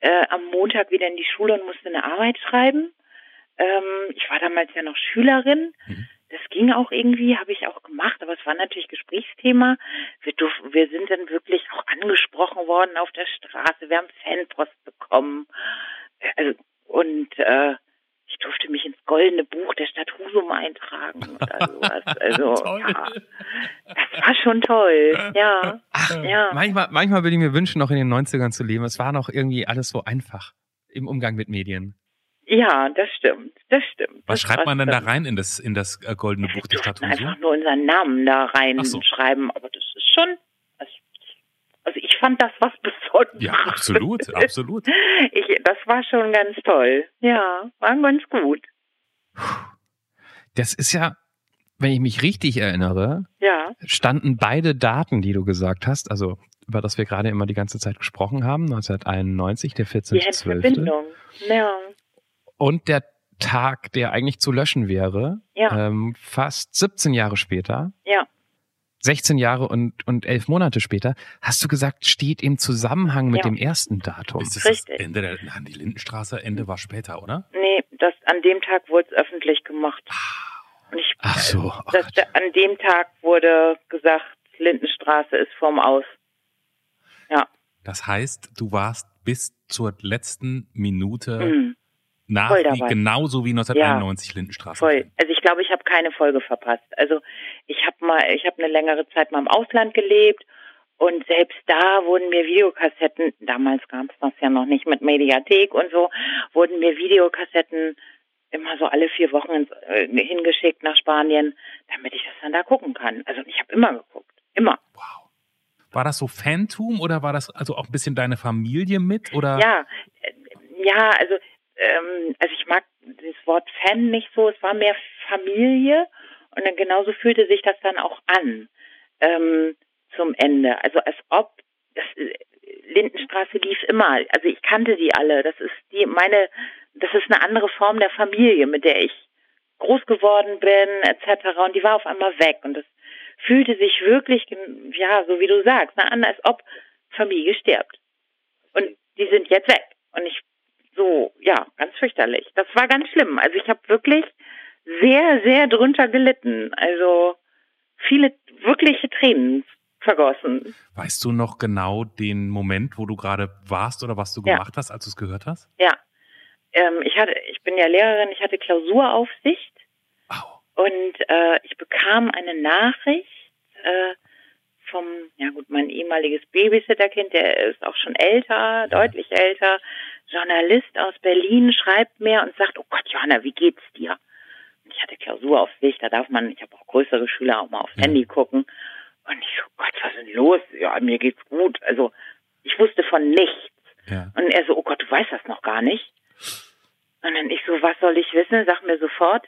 [SPEAKER 4] äh, am Montag wieder in die Schule und musste eine Arbeit schreiben. Ähm, ich war damals ja noch Schülerin.
[SPEAKER 1] Mhm.
[SPEAKER 4] Das ging auch irgendwie, habe ich auch gemacht, aber es war natürlich Gesprächsthema. Wir, durften, wir sind dann wirklich auch angesprochen worden auf der Straße. Wir haben Fanpost bekommen. Äh, Also, und äh, ich durfte mich ins goldene Buch der Stadt Husum eintragen oder sowas. Also,
[SPEAKER 1] Toll.
[SPEAKER 4] ja, das war schon toll. Ja,
[SPEAKER 2] Ach,
[SPEAKER 4] ja.
[SPEAKER 2] manchmal, manchmal würde ich mir wünschen, noch in den 90ern zu leben. Es war noch irgendwie alles so einfach im Umgang mit Medien.
[SPEAKER 4] Ja, das stimmt. Das stimmt.
[SPEAKER 1] Was
[SPEAKER 4] das
[SPEAKER 1] schreibt man denn da rein in das, in das äh, goldene Buch der Stadt Husum?
[SPEAKER 4] einfach nur unseren Namen da
[SPEAKER 1] Ach so.
[SPEAKER 4] reinschreiben, aber das ist schon, also ich, fand das was Besonderes.
[SPEAKER 1] Ja, absolut, absolut.
[SPEAKER 4] Ich, das war schon ganz toll. Ja, war ganz gut.
[SPEAKER 2] Das ist ja, wenn ich mich richtig erinnere,
[SPEAKER 4] Ja.
[SPEAKER 2] standen beide Daten, die du gesagt hast, also über das wir gerade immer die ganze Zeit gesprochen haben, 1991, der
[SPEAKER 4] Die hätten
[SPEAKER 2] 14.12.
[SPEAKER 4] Verbindung. Ja.
[SPEAKER 2] und der Tag, der eigentlich zu löschen wäre,
[SPEAKER 4] Ja.
[SPEAKER 2] ähm, fast 17 Jahre später,
[SPEAKER 4] Ja.
[SPEAKER 2] 16 Jahre und, und 11 Monate später, hast du gesagt, steht im Zusammenhang mit
[SPEAKER 4] Ja.
[SPEAKER 2] dem ersten Datum.
[SPEAKER 1] Ist das das
[SPEAKER 4] Richtig.
[SPEAKER 1] Ende der, nein, die Lindenstraße Ende war später, oder?
[SPEAKER 4] Nee, das, an dem Tag wurde es öffentlich gemacht. Und ich,
[SPEAKER 2] Ach so, oh
[SPEAKER 4] das, an dem Tag wurde gesagt, Lindenstraße ist vorm Aus. Ja.
[SPEAKER 1] Das heißt, du warst bis zur letzten Minute
[SPEAKER 4] Mhm.
[SPEAKER 1] nach, wie, genauso wie 1991 Lindenstraße.
[SPEAKER 4] Voll. Also ich glaube, ich habe keine Folge verpasst. Also ich habe mal, ich habe eine längere Zeit mal im Ausland gelebt und selbst da wurden mir Videokassetten, damals gab es das ja noch nicht mit Mediathek und so, wurden mir Videokassetten immer so alle vier Wochen ins, äh, hingeschickt nach Spanien, damit ich das dann da gucken kann. Also ich habe immer geguckt. Immer.
[SPEAKER 1] Wow. War das so Fantum oder war das also auch ein bisschen deine Familie mit? Oder?
[SPEAKER 4] Ja, äh, ja, also, ähm, also ich mag das Wort Fan nicht so, es war mehr Familie und dann genauso fühlte sich das dann auch an ähm, zum Ende. Also als ob das äh, Lindenstraße lief immer. Also ich kannte die alle. Das ist die meine, das ist eine andere Form der Familie, mit der ich groß geworden bin, etc. Und die war auf einmal weg und das fühlte sich wirklich, ja, so wie du sagst, ne, an, als ob Familie stirbt. Und die sind jetzt weg. Und ich so, ja, ganz fürchterlich. Das war ganz schlimm. Also ich habe wirklich sehr, sehr drunter gelitten. Also viele wirkliche Tränen vergossen.
[SPEAKER 1] Weißt du noch genau den Moment, wo du gerade warst oder was du
[SPEAKER 4] Ja.
[SPEAKER 1] gemacht hast, als du es gehört hast?
[SPEAKER 4] Ja. Ähm, ich hatte, ich bin ja Lehrerin, ich hatte Klausuraufsicht
[SPEAKER 1] Au.
[SPEAKER 4] und äh, ich bekam eine Nachricht äh, vom, ja gut, mein ehemaliges Babysitterkind, der ist auch schon älter, deutlich älter, Journalist aus Berlin, schreibt mir und sagt, oh Gott, Johanna, wie geht's dir? Ich hatte Klausuraufsicht, da darf man, ich habe auch größere Schüler auch mal aufs
[SPEAKER 1] Ja.
[SPEAKER 4] Handy gucken. Und ich so, Gott, was ist denn los? Ja, mir geht's gut. Also ich wusste von nichts.
[SPEAKER 1] Ja.
[SPEAKER 4] Und er so, oh Gott, du weißt das noch gar nicht. Und dann ich so, was soll ich wissen? Sag mir sofort.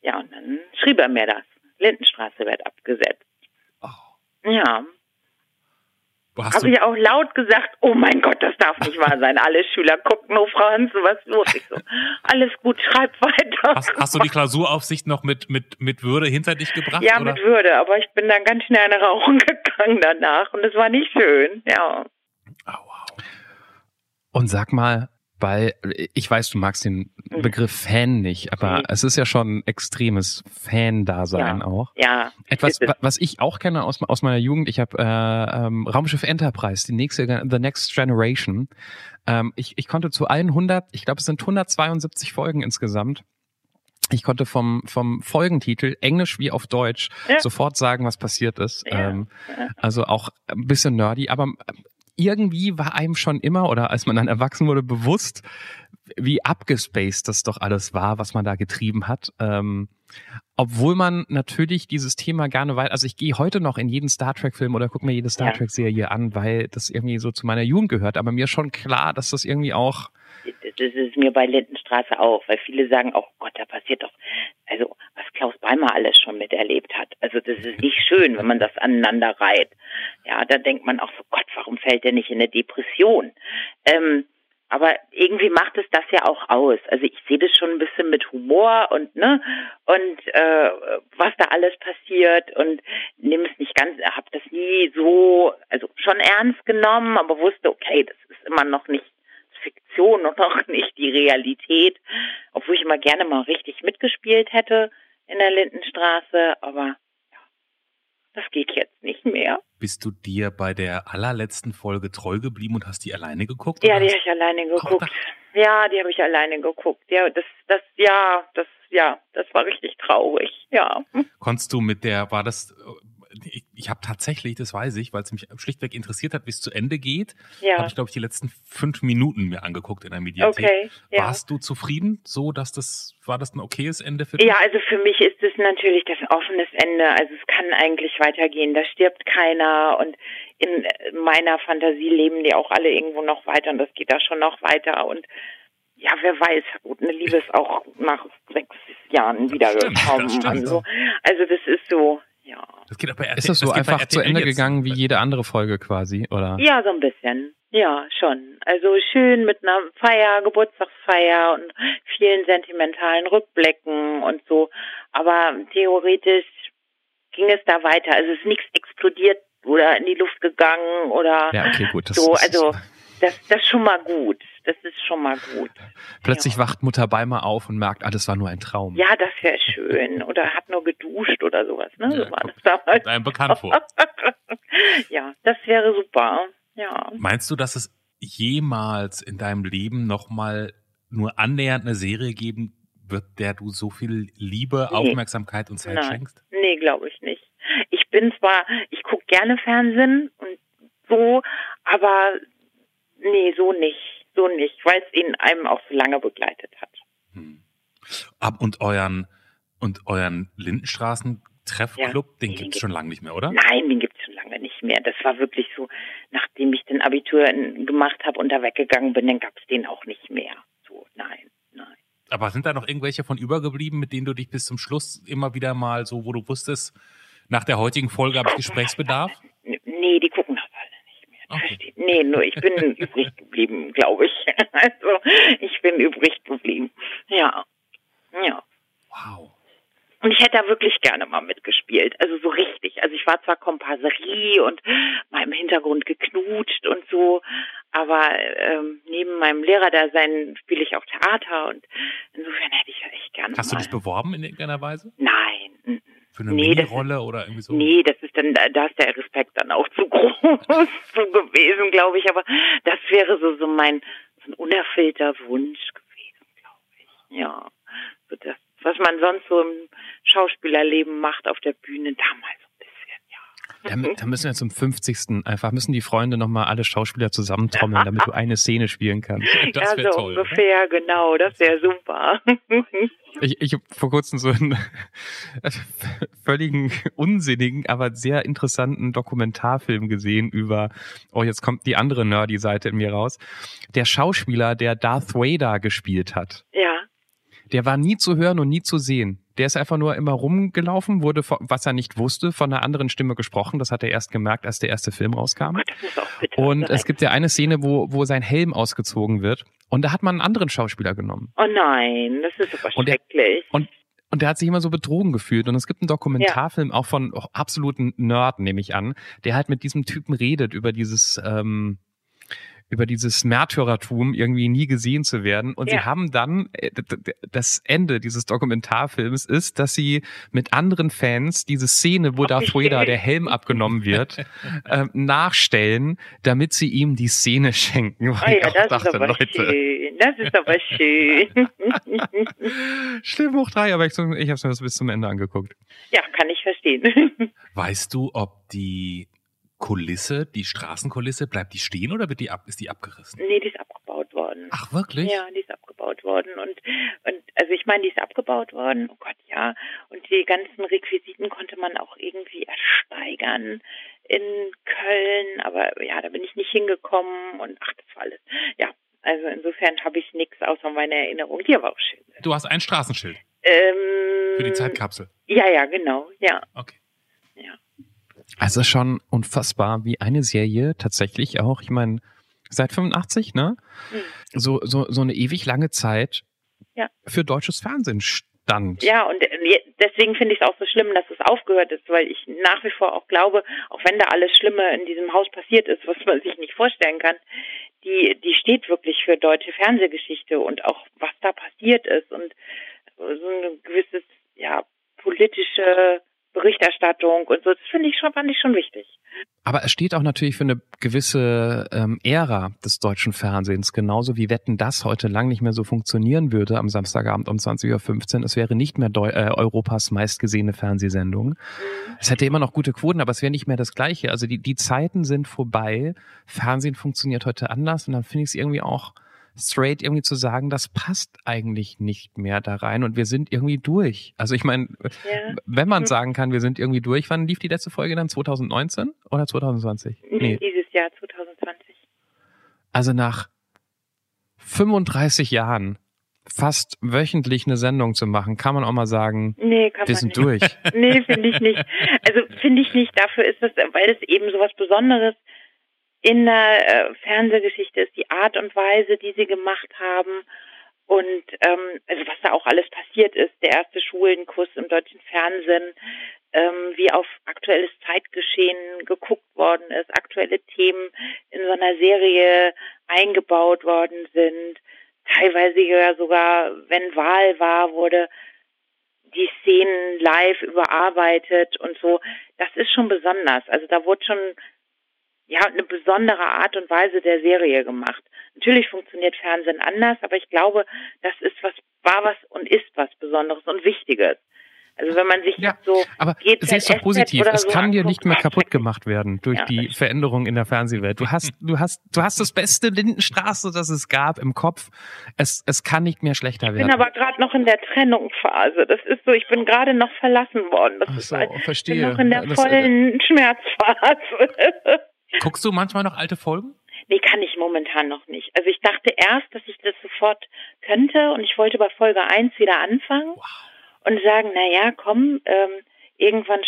[SPEAKER 4] Ja, und dann schrieb er mir das. Lindenstraße wird abgesetzt.
[SPEAKER 1] Oh.
[SPEAKER 4] Ja, habe
[SPEAKER 1] du,
[SPEAKER 4] ich auch laut gesagt, oh mein Gott, das darf nicht wahr sein. Alle Schüler gucken, oh Frau Hansen, was ist los? Ich so, alles gut, schreib weiter.
[SPEAKER 1] hast, hast du die Klausuraufsicht noch mit, mit, mit Würde hinter dich gebracht?
[SPEAKER 4] ja,
[SPEAKER 1] oder?
[SPEAKER 4] mit Würde, aber ich bin dann ganz schnell eine Rauchen gegangen danach und es war nicht schön, ja.
[SPEAKER 1] Oh, wow.
[SPEAKER 2] Und sag mal, weil ich weiß, du magst den Begriff Fan nicht, aber
[SPEAKER 4] Mhm.
[SPEAKER 2] es ist ja schon ein extremes Fan-Dasein
[SPEAKER 4] Ja.
[SPEAKER 2] auch.
[SPEAKER 4] Ja,
[SPEAKER 2] Etwas, was ich auch kenne aus, aus meiner Jugend, ich habe äh, ähm, Raumschiff Enterprise, die nächste, The Next Generation. Ähm, ich, ich konnte zu allen 100, ich glaube es sind 172 Folgen insgesamt. Ich konnte vom, vom Folgentitel, Englisch wie auf Deutsch,
[SPEAKER 4] Ja.
[SPEAKER 2] sofort sagen, was passiert ist.
[SPEAKER 4] Ja,
[SPEAKER 2] Ähm. Also auch ein bisschen nerdy, aber irgendwie war einem schon immer oder als man dann erwachsen wurde bewusst, wie abgespaced das doch alles war, was man da getrieben hat. Ähm, obwohl man natürlich dieses Thema gerne weit, also ich gehe heute noch in jeden Star Trek Film oder gucke mir jede Star. Trek Serie an, weil das irgendwie so zu meiner Jugend gehört, aber mir schon klar, dass das irgendwie auch
[SPEAKER 4] Das ist mir bei Lindenstraße auch, weil viele sagen, oh Gott, da passiert doch, also was Klaus Beimer alles schon miterlebt hat. Also das ist nicht schön, wenn man das aneinander reiht. Ja, da denkt man auch so, Gott, warum fällt der nicht in eine Depression? Ähm, aber irgendwie macht es das ja auch aus. Also ich sehe das schon ein bisschen mit Humor und ne und äh, was da alles passiert und nehme es nicht ganz, habe das nie so, also schon ernst genommen, aber wusste, okay, das ist immer noch nicht Fiktion und noch nicht die Realität, obwohl ich immer gerne mal richtig mitgespielt hätte in der Lindenstraße, aber ja, das geht jetzt nicht mehr.
[SPEAKER 1] Bist du dir bei der allerletzten Folge treu geblieben und hast die alleine geguckt?
[SPEAKER 4] Ja, die habe ich alleine
[SPEAKER 1] Auch
[SPEAKER 4] geguckt. Ja, die habe ich alleine geguckt. Ja, das, das, ja, das, ja, das war richtig traurig. Ja.
[SPEAKER 1] Konntest du mit der, war das, äh, ich, habe tatsächlich, das weiß ich, weil es mich schlichtweg interessiert hat, wie es zu Ende geht,
[SPEAKER 4] Ja.
[SPEAKER 1] habe ich, glaube ich, die letzten fünf Minuten mir angeguckt in der Mediathek.
[SPEAKER 4] Okay. Ja.
[SPEAKER 1] Warst du zufrieden, so dass das, war das ein okayes Ende für dich?
[SPEAKER 4] Ja, also für mich ist es natürlich das offenes Ende. Also es kann eigentlich weitergehen. Da stirbt keiner und in meiner Fantasie leben die auch alle irgendwo noch weiter und das geht da schon noch weiter und ja, wer weiß, eine Liebe ist auch nach sechs Jahren wiedergekommen.
[SPEAKER 1] Stimmt, stimmt.
[SPEAKER 4] Also, also das ist so, ja.
[SPEAKER 1] Das geht auch bei RTL,
[SPEAKER 2] Ist das so
[SPEAKER 1] bei
[SPEAKER 2] einfach zu Ende
[SPEAKER 1] jetzt.
[SPEAKER 2] gegangen wie jede andere Folge quasi, oder?
[SPEAKER 4] Ja, so ein bisschen. Ja, schon. Also schön mit einer Feier, Geburtstagsfeier und vielen sentimentalen Rückblicken und so. Aber theoretisch ging es da weiter. Also es ist nichts explodiert oder in die Luft gegangen oder
[SPEAKER 2] Ja, okay, gut. Das
[SPEAKER 4] so.
[SPEAKER 2] ist,
[SPEAKER 4] Also das, das ist schon mal gut. Das ist schon mal gut.
[SPEAKER 2] plötzlich
[SPEAKER 4] ja.
[SPEAKER 2] wacht Mutter Beimer auf und merkt, ah, das war nur ein Traum.
[SPEAKER 4] Ja, das wäre schön. Oder hat nur geduscht oder sowas. Ne?
[SPEAKER 1] Ja,
[SPEAKER 4] so war das damals.
[SPEAKER 1] Einem bekannt vor.
[SPEAKER 4] ja, das wäre super. Ja.
[SPEAKER 1] Meinst du, dass es jemals in deinem Leben nochmal nur annähernd eine Serie geben wird, der du so viel Liebe,
[SPEAKER 4] Nee.
[SPEAKER 1] Aufmerksamkeit und Zeit
[SPEAKER 4] Nein.
[SPEAKER 1] schenkst?
[SPEAKER 4] Nee, glaube ich nicht. Ich bin zwar, ich gucke gerne Fernsehen und so, aber nee, so nicht. So nicht, weil es ihn einem auch so lange begleitet hat.
[SPEAKER 1] Hm. Ab und euren und euren Lindenstraßen Treffclub,
[SPEAKER 4] Ja,
[SPEAKER 1] den
[SPEAKER 4] den gibt-
[SPEAKER 1] schon lange nicht mehr, oder?
[SPEAKER 4] Nein, den gibt's schon lange nicht mehr. Das war wirklich so, nachdem ich den Abitur in- gemacht habe und da weggegangen bin, dann gab's den auch nicht mehr. So, nein, nein.
[SPEAKER 1] Aber sind da noch irgendwelche von übergeblieben, mit denen du dich bis zum Schluss immer wieder mal so, wo du wusstest, nach der heutigen Folge habe ich Gesprächsbedarf?
[SPEAKER 4] Nee, die gucken das alle nicht mehr.
[SPEAKER 1] Okay.
[SPEAKER 4] Versteht? Nee, nur ich bin übrig geblieben, glaube ich. Also, ich bin übrig geblieben. Ja. Ja.
[SPEAKER 1] Wow.
[SPEAKER 4] Und ich hätte da wirklich gerne mal mitgespielt. Also so richtig. Also ich war zwar Komparserie und mal im Hintergrund geknutscht und so, aber ähm, neben meinem Lehrerdasein spiele ich auch Theater und insofern hätte ich ja echt gerne
[SPEAKER 1] Hast du
[SPEAKER 4] mal.
[SPEAKER 1] dich beworben in irgendeiner Weise?
[SPEAKER 4] Nein.
[SPEAKER 1] Für eine
[SPEAKER 4] Nee, das
[SPEAKER 1] Mini-Rolle oder irgendwie so?
[SPEAKER 4] Nee, das ist dann, da ist der Respekt dann auch zu groß so gewesen, glaube ich. Aber das wäre so, so mein, so ein unerfüllter Wunsch gewesen, glaube ich. Ja. So das, was man sonst so im Schauspielerleben macht auf der Bühne, damals so ein bisschen, ja.
[SPEAKER 2] Da, da müssen wir zum 50. einfach, müssen die Freunde nochmal alle Schauspieler zusammentrommeln, damit du eine Szene spielen kannst.
[SPEAKER 1] Das
[SPEAKER 4] ja, so
[SPEAKER 1] toll. oder?
[SPEAKER 4] ungefähr, genau, das wäre super.
[SPEAKER 2] Ich, ich habe vor kurzem so einen völligen unsinnigen, aber sehr interessanten Dokumentarfilm gesehen über, oh, jetzt kommt die andere Nerdy-Seite in mir raus. Der Schauspieler, der Darth Vader gespielt hat,
[SPEAKER 4] ja.
[SPEAKER 2] der war nie zu hören und nie zu sehen. Der ist einfach nur immer rumgelaufen, wurde, was er nicht wusste, von einer anderen Stimme gesprochen. Das hat er erst gemerkt, als der erste Film rauskam.
[SPEAKER 4] Bitter
[SPEAKER 2] Und
[SPEAKER 4] sein.
[SPEAKER 2] es gibt ja eine Szene, wo, wo sein Helm ausgezogen wird. Und da hat man einen anderen Schauspieler genommen.
[SPEAKER 4] Oh nein, das ist aber
[SPEAKER 2] Und der-
[SPEAKER 4] schrecklich.
[SPEAKER 2] Und der hat sich immer so betrogen gefühlt. Und es gibt einen Dokumentarfilm auch von oh, absoluten Nerd, nehme ich an, der halt mit diesem Typen redet über dieses, ähm, über dieses Märtyrertum irgendwie nie gesehen zu werden. Und sie
[SPEAKER 4] Ja.
[SPEAKER 2] haben dann, äh, das Ende dieses Dokumentarfilms ist, dass sie mit anderen Fans diese Szene, wo Darth Vader der Helm abgenommen wird, ähm, nachstellen, damit sie ihm die Szene schenken. Wo ich
[SPEAKER 4] ja,
[SPEAKER 2] auch
[SPEAKER 4] das
[SPEAKER 2] dachte,
[SPEAKER 4] ist aber
[SPEAKER 2] Leute,
[SPEAKER 4] schön. Das ist aber schön.
[SPEAKER 2] schlimm hoch drei, aber ich, ich habe es mir das bis zum Ende angeguckt.
[SPEAKER 4] ja, kann ich verstehen.
[SPEAKER 1] Weißt du, ob die Kulisse, die Straßenkulisse, bleibt die stehen oder wird die ab, ist die abgerissen?
[SPEAKER 4] nee, die ist abgebaut worden.
[SPEAKER 1] Ach, wirklich?
[SPEAKER 4] Ja, die ist abgebaut worden und und also ich meine, die ist abgebaut worden. Oh Gott, ja. Und die ganzen Requisiten konnte man auch irgendwie ersteigern in Köln, aber ja, da bin ich nicht hingekommen und ach, das war alles. Ja, also insofern habe ich nichts außer meine Erinnerung. Die aber auch schön.
[SPEAKER 1] Du hast ein Straßenschild
[SPEAKER 4] Ähm,
[SPEAKER 1] für die Zeitkapsel.
[SPEAKER 4] Ja, ja, genau. Ja,
[SPEAKER 1] Okay.
[SPEAKER 2] Also schon unfassbar, wie eine Serie tatsächlich auch, ich meine, seit 85, ne?
[SPEAKER 4] Hm.
[SPEAKER 2] So, so, so eine ewig lange Zeit
[SPEAKER 4] Ja.
[SPEAKER 2] für deutsches Fernsehen stand.
[SPEAKER 4] Ja, und äh, deswegen finde ich es auch so schlimm, dass es aufgehört ist, weil ich nach wie vor auch glaube, auch wenn da alles Schlimme in diesem Haus passiert ist, was man sich nicht vorstellen kann, die, die steht wirklich für deutsche Fernsehgeschichte und auch was da passiert ist und so ein gewisses, ja, politische Berichterstattung und so, das finde ich schon, fand ich schon wichtig.
[SPEAKER 2] Aber es steht auch natürlich für eine gewisse ähm, Ära des deutschen Fernsehens, genauso wie Wetten das heute lang nicht mehr so funktionieren würde am Samstagabend um 20.15 Uhr. Es wäre nicht mehr Deu äh, Europas meistgesehene Fernsehsendung. Es hätte immer noch gute Quoten, aber es wäre nicht mehr das Gleiche. Also die, die Zeiten sind vorbei. Fernsehen funktioniert heute anders und dann finde ich es irgendwie auch straight irgendwie zu sagen, das passt eigentlich nicht mehr da rein und wir sind irgendwie durch. Also ich meine,
[SPEAKER 4] Ja.
[SPEAKER 2] wenn man
[SPEAKER 4] Mhm.
[SPEAKER 2] sagen kann, wir sind irgendwie durch, wann lief die letzte Folge dann? 2019 oder 2020? Nee.
[SPEAKER 4] Dieses Jahr 2020.
[SPEAKER 2] Also nach 35 Jahren fast wöchentlich eine Sendung zu machen, kann man auch mal sagen,
[SPEAKER 4] Nee, kann
[SPEAKER 2] wir sind durch.
[SPEAKER 4] Nee, finde ich nicht. Also finde ich nicht. Dafür ist es, weil es eben so was Besonderes in der äh, Fernsehgeschichte ist, die Art und Weise, die sie gemacht haben und ähm, also was da auch alles passiert ist. Der erste Schulenkurs im deutschen Fernsehen, ähm, wie auf aktuelles Zeitgeschehen geguckt worden ist, aktuelle Themen in so einer Serie eingebaut worden sind. Teilweise ja sogar, wenn Wahl war, wurde die Szenen live überarbeitet und so. Das ist schon besonders. Also da wurde schon ja eine besondere Art und Weise der Serie gemacht. Natürlich funktioniert Fernsehen anders, aber ich glaube, das ist was war was und ist was Besonderes und Wichtiges. Also wenn man sich
[SPEAKER 2] Ja,
[SPEAKER 4] jetzt so
[SPEAKER 2] Aber
[SPEAKER 4] GZSZ
[SPEAKER 2] siehst du positiv, es
[SPEAKER 4] so
[SPEAKER 2] kann dir nicht mehr kaputt gemacht werden durch
[SPEAKER 4] Ja,
[SPEAKER 2] die Veränderung in der Fernsehwelt. Du hast, du hast, du hast das beste Lindenstraße, das es gab im Kopf. Es, es kann nicht mehr schlechter
[SPEAKER 4] Ich bin
[SPEAKER 2] werden.
[SPEAKER 4] aber gerade noch in der Trennungsphase. Das ist so, ich bin gerade noch verlassen worden. Das
[SPEAKER 2] Ach
[SPEAKER 4] ist
[SPEAKER 2] so,
[SPEAKER 4] halt- ich bin
[SPEAKER 2] verstehe.
[SPEAKER 4] noch in der
[SPEAKER 2] Das- äh,
[SPEAKER 4] vollen Schmerzphase.
[SPEAKER 1] Guckst du manchmal noch alte Folgen?
[SPEAKER 4] Nee, kann ich momentan noch nicht. Also ich dachte erst, dass ich das sofort könnte und ich wollte bei Folge 1 wieder anfangen und sagen, na ja, komm, ähm, irgendwann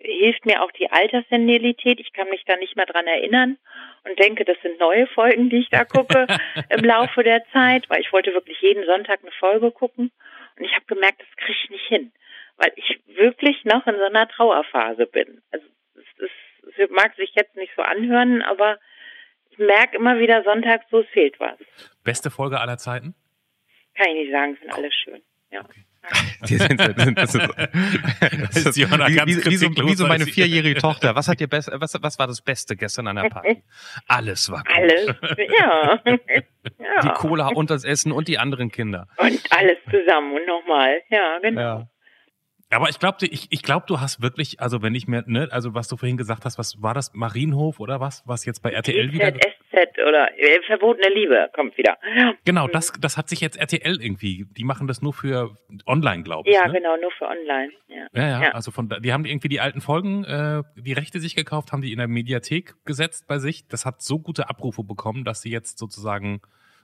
[SPEAKER 4] hilft mir auch die Alterssenilität. Ich kann mich da nicht mehr dran erinnern und denke, das sind neue Folgen, die ich da gucke im Laufe der Zeit, weil ich wollte wirklich jeden Sonntag eine Folge gucken und ich habe gemerkt, das kriege ich nicht hin, weil ich wirklich noch in so einer Trauerphase bin. Also es, ist, es mag sich jetzt nicht so anhören, aber ich merke immer wieder sonntags, so es fehlt was.
[SPEAKER 1] Beste Folge aller Zeiten?
[SPEAKER 4] Kann ich nicht sagen, sind alle schön. Ja.
[SPEAKER 2] Die sind, das sind, das ist, das
[SPEAKER 1] ist Johanna
[SPEAKER 2] wie,
[SPEAKER 1] ganz
[SPEAKER 2] wie, wie, so, wie so meine vierjährige Tochter. Was hat dir best, was, was war das Beste gestern an der Party? Alles war gut.
[SPEAKER 4] Alles, ja.
[SPEAKER 2] Die
[SPEAKER 4] ja.
[SPEAKER 2] Cola und das Essen und die anderen Kinder.
[SPEAKER 4] Und alles zusammen und nochmal. Ja, genau.
[SPEAKER 1] Aber ich glaube, ich, ich glaub, du hast wirklich, also wenn ich mir, ne, also was du vorhin gesagt hast, was war das, Marienhof oder was, was jetzt bei RTL wieder?
[SPEAKER 4] GZSZ oder äh, Verbotene Liebe kommt wieder.
[SPEAKER 1] Genau, das, das hat sich jetzt RTL irgendwie, die machen das nur für online, glaube ich.
[SPEAKER 4] Ja,
[SPEAKER 1] ne?
[SPEAKER 4] genau, nur für online. Ja.
[SPEAKER 1] Ja, ja,
[SPEAKER 4] Ja.
[SPEAKER 1] also von die haben irgendwie die alten Folgen, äh, die Rechte sich gekauft, haben die in der Mediathek gesetzt bei sich. Das hat so gute Abrufe bekommen, dass sie jetzt sozusagen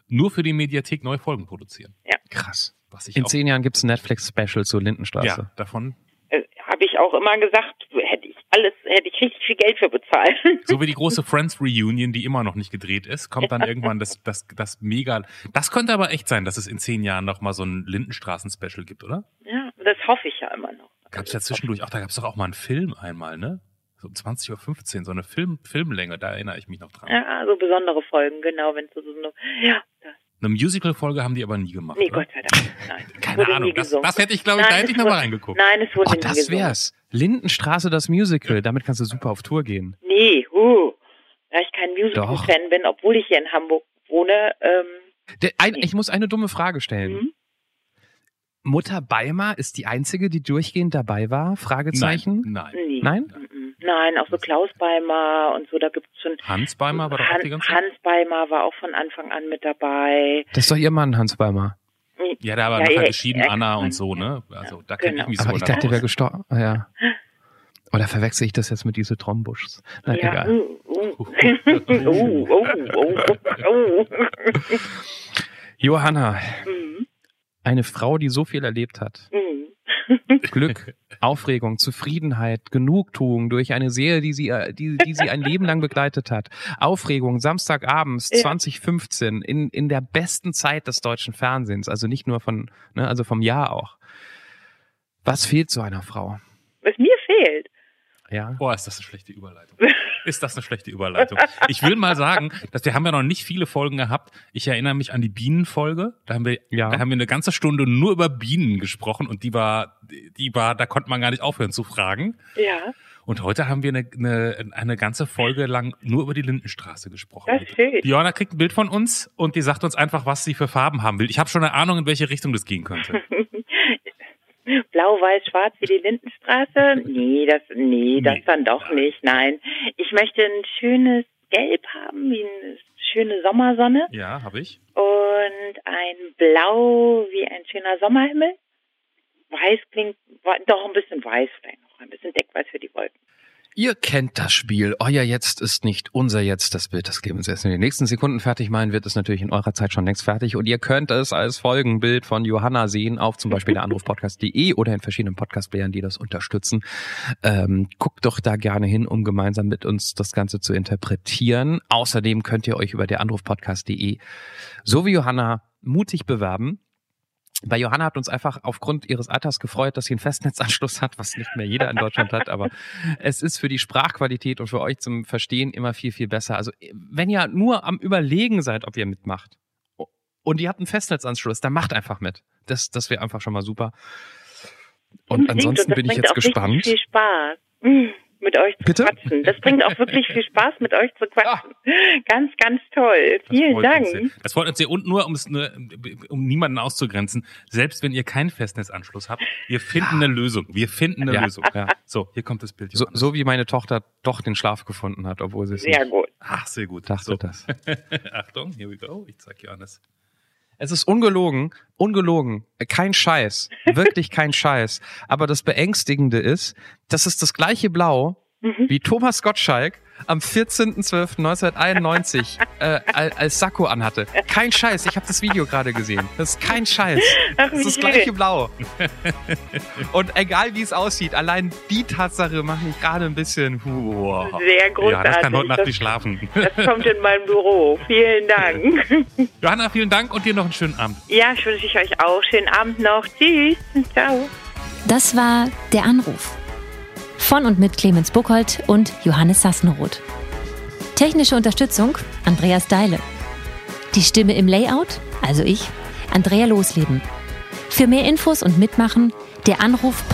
[SPEAKER 1] nur für die Mediathek neue Folgen produzieren.
[SPEAKER 2] Krass.
[SPEAKER 1] Was ich
[SPEAKER 2] In
[SPEAKER 1] auch,
[SPEAKER 2] zehn Jahren gibt's ein Netflix-Special zur Lindenstraße.
[SPEAKER 1] ja, davon.
[SPEAKER 4] Äh, Habe ich auch immer gesagt, hätte ich alles, hätte ich richtig viel Geld für bezahlt.
[SPEAKER 1] So wie die große Friends Reunion, die immer noch nicht gedreht ist, kommt dann irgendwann das, das, das mega. Das könnte aber echt sein, dass es in zehn Jahren noch mal so ein Lindenstraßen-Special gibt, oder?
[SPEAKER 4] ja, das hoffe ich ja immer noch.
[SPEAKER 1] Gab es ja zwischendurch, ach, da gab es doch auch mal einen Film einmal, ne? So um 20.15 Uhr, so eine Film, Filmlänge, da erinnere ich mich noch dran.
[SPEAKER 4] Ja, so besondere Folgen, genau, wenn es so, so eine, ja, das,
[SPEAKER 1] Eine Musical-Folge haben die aber nie gemacht.
[SPEAKER 4] nee,
[SPEAKER 1] oder?
[SPEAKER 4] Gott sei Dank, nein.
[SPEAKER 1] Keine Ahnung, das, das hätte ich, glaube ich, da
[SPEAKER 4] Nein,
[SPEAKER 1] hätte ich nochmal reingeguckt.
[SPEAKER 4] Nein, es wurde
[SPEAKER 2] Oh,
[SPEAKER 4] nie
[SPEAKER 2] das
[SPEAKER 4] gesungen.
[SPEAKER 2] wär's. Lindenstraße, das Musical. Damit kannst du super auf Tour gehen.
[SPEAKER 4] Nee, huh, da ich kein
[SPEAKER 2] Doch.
[SPEAKER 4] Musical-Fan bin, obwohl ich hier in Hamburg wohne, ähm,
[SPEAKER 2] Der, ein, ich muss eine dumme Frage stellen.
[SPEAKER 4] Mhm.
[SPEAKER 2] Mutter Beimer ist die einzige, die durchgehend dabei war? Fragezeichen?
[SPEAKER 1] Nein, nein.
[SPEAKER 4] nee.
[SPEAKER 2] Nein?
[SPEAKER 4] Mhm. Nein, auch so Klaus Beimer und so, da gibt's schon.
[SPEAKER 1] Hans Beimer war doch auch
[SPEAKER 4] Han-
[SPEAKER 1] die ganze Zeit.
[SPEAKER 4] Hans Beimer war auch von Anfang an mit dabei.
[SPEAKER 2] Das ist doch ihr Mann, Hans Beimer.
[SPEAKER 1] Ja, der war
[SPEAKER 4] Ja,
[SPEAKER 1] nachher
[SPEAKER 4] ja,
[SPEAKER 1] geschieden,
[SPEAKER 4] ja,
[SPEAKER 1] Anna und so, ne? Also da kenne
[SPEAKER 4] Genau.
[SPEAKER 1] ich mich
[SPEAKER 2] Aber
[SPEAKER 1] so
[SPEAKER 2] ich
[SPEAKER 1] dann
[SPEAKER 2] dachte, der wäre
[SPEAKER 1] aus.
[SPEAKER 2] gestorben. Ah, Ja. Oder verwechsel ich das jetzt mit diese Trombuschs? Na,
[SPEAKER 4] ja,
[SPEAKER 2] egal.
[SPEAKER 4] uh. oh, oh, oh, oh.
[SPEAKER 2] Johanna,
[SPEAKER 4] Mhm.
[SPEAKER 2] eine Frau, die so viel erlebt hat. Glück, Aufregung, Zufriedenheit, Genugtuung durch eine Serie, die sie, äh, die, die sie ein Leben lang begleitet hat. Aufregung, Samstagabends
[SPEAKER 4] Ja.
[SPEAKER 2] 2015, in, in der besten Zeit des deutschen Fernsehens, also nicht nur von, ne, also vom Jahr auch. Was fehlt so einer Frau?
[SPEAKER 4] Was mir fehlt.
[SPEAKER 2] Ja.
[SPEAKER 1] Boah, ist das eine schlechte Überleitung. Ist das eine schlechte Überleitung? Ich will mal sagen, dass wir haben ja noch nicht viele Folgen gehabt. Ich erinnere mich an die Bienenfolge. Da haben wir,
[SPEAKER 2] Ja.
[SPEAKER 1] da haben wir eine ganze Stunde nur über Bienen gesprochen und die war, die war, da konnte man gar nicht aufhören zu fragen.
[SPEAKER 4] Ja,
[SPEAKER 1] Und heute haben wir eine, eine, eine ganze Folge lang nur über die Lindenstraße gesprochen.
[SPEAKER 4] das.
[SPEAKER 1] Die Johanna kriegt ein Bild von uns und die sagt uns einfach, was sie für Farben haben will. Ich habe schon eine Ahnung, in welche Richtung das gehen könnte.
[SPEAKER 4] Blau, weiß, schwarz wie die Lindenstraße? Nee, das, nee, das
[SPEAKER 1] Nee.
[SPEAKER 4] dann doch nicht. Nein. Ich möchte ein schönes Gelb haben, wie eine schöne Sommersonne
[SPEAKER 1] Ja, habe ich.
[SPEAKER 4] und ein Blau wie ein schöner Sommerhimmel. Weiß klingt, doch ein bisschen weiß vielleicht noch, ein bisschen Deckweiß für die Wolken.
[SPEAKER 2] Ihr kennt das Spiel. Euer Jetzt ist nicht unser Jetzt. Das Bild, das Clemens erst in den nächsten Sekunden fertig meinen wird, ist natürlich in eurer Zeit schon längst fertig. Und ihr könnt es als Folgenbild von Johanna sehen auf zum Beispiel der Anrufpodcast.de oder in verschiedenen Podcast-Playern, die das unterstützen. Ähm, guckt doch da gerne hin, um gemeinsam mit uns das Ganze zu interpretieren. Außerdem könnt ihr euch über der Anrufpodcast.de so wie Johanna mutig bewerben bei Johanna hat uns einfach aufgrund ihres Alters gefreut, dass sie einen Festnetzanschluss hat, was nicht mehr jeder in Deutschland hat. Aber es ist für die Sprachqualität und für euch zum Verstehen immer viel, viel besser. Also wenn ihr nur am Überlegen seid, ob ihr mitmacht und ihr habt einen Festnetzanschluss, dann macht einfach mit. Das, das wäre einfach schon mal super. Und ansonsten bin ich jetzt gespannt.
[SPEAKER 4] Viel Spaß. Mit euch zu Bitte? quatschen. Das bringt auch wirklich viel Spaß, mit euch zu quatschen. Ah. Ganz, ganz toll. Vielen Dank.
[SPEAKER 1] Das freut uns sehr. Und nur, ne, um niemanden auszugrenzen, selbst wenn ihr keinen Festnetzanschluss habt, wir finden eine Lösung. Wir finden eine ja. Lösung. Ja. So, hier kommt das Bild.
[SPEAKER 2] So, so, wie meine Tochter doch den Schlaf gefunden hat, obwohl sie es
[SPEAKER 4] Sehr
[SPEAKER 2] nicht
[SPEAKER 4] gut.
[SPEAKER 1] Ach, sehr gut.
[SPEAKER 2] Dachte so. das.
[SPEAKER 1] Achtung, here we go. Ich zeig Johannes.
[SPEAKER 2] Es ist ungelogen, ungelogen, kein Scheiß, wirklich kein Scheiß. Aber das Beängstigende ist, das ist das gleiche Blau, mhm. wie Thomas Gottschalk am 14.12.1991 äh, als Sakko anhatte. Kein Scheiß, ich habe das Video gerade gesehen. Das ist kein Scheiß. Das ist das gleiche Blau. Und egal wie es aussieht, allein die Tatsache macht mich gerade ein bisschen.
[SPEAKER 4] Wow. Sehr großartig.
[SPEAKER 1] Ja, das kann heute Nacht nicht schlafen.
[SPEAKER 4] Das kommt in mein Büro. Vielen Dank.
[SPEAKER 1] Johanna, vielen Dank und dir noch einen schönen Abend.
[SPEAKER 4] Ja, wünsche ich euch auch. Schönen Abend noch. Tschüss. Ciao.
[SPEAKER 3] Das war der Anruf von und mit Clemens Buchholz und Johannes Sassenroth. Technische Unterstützung Andreas Deile. Die Stimme im Layout, also ich, Andrea Losleben. Für mehr Infos und Mitmachen der Anruf.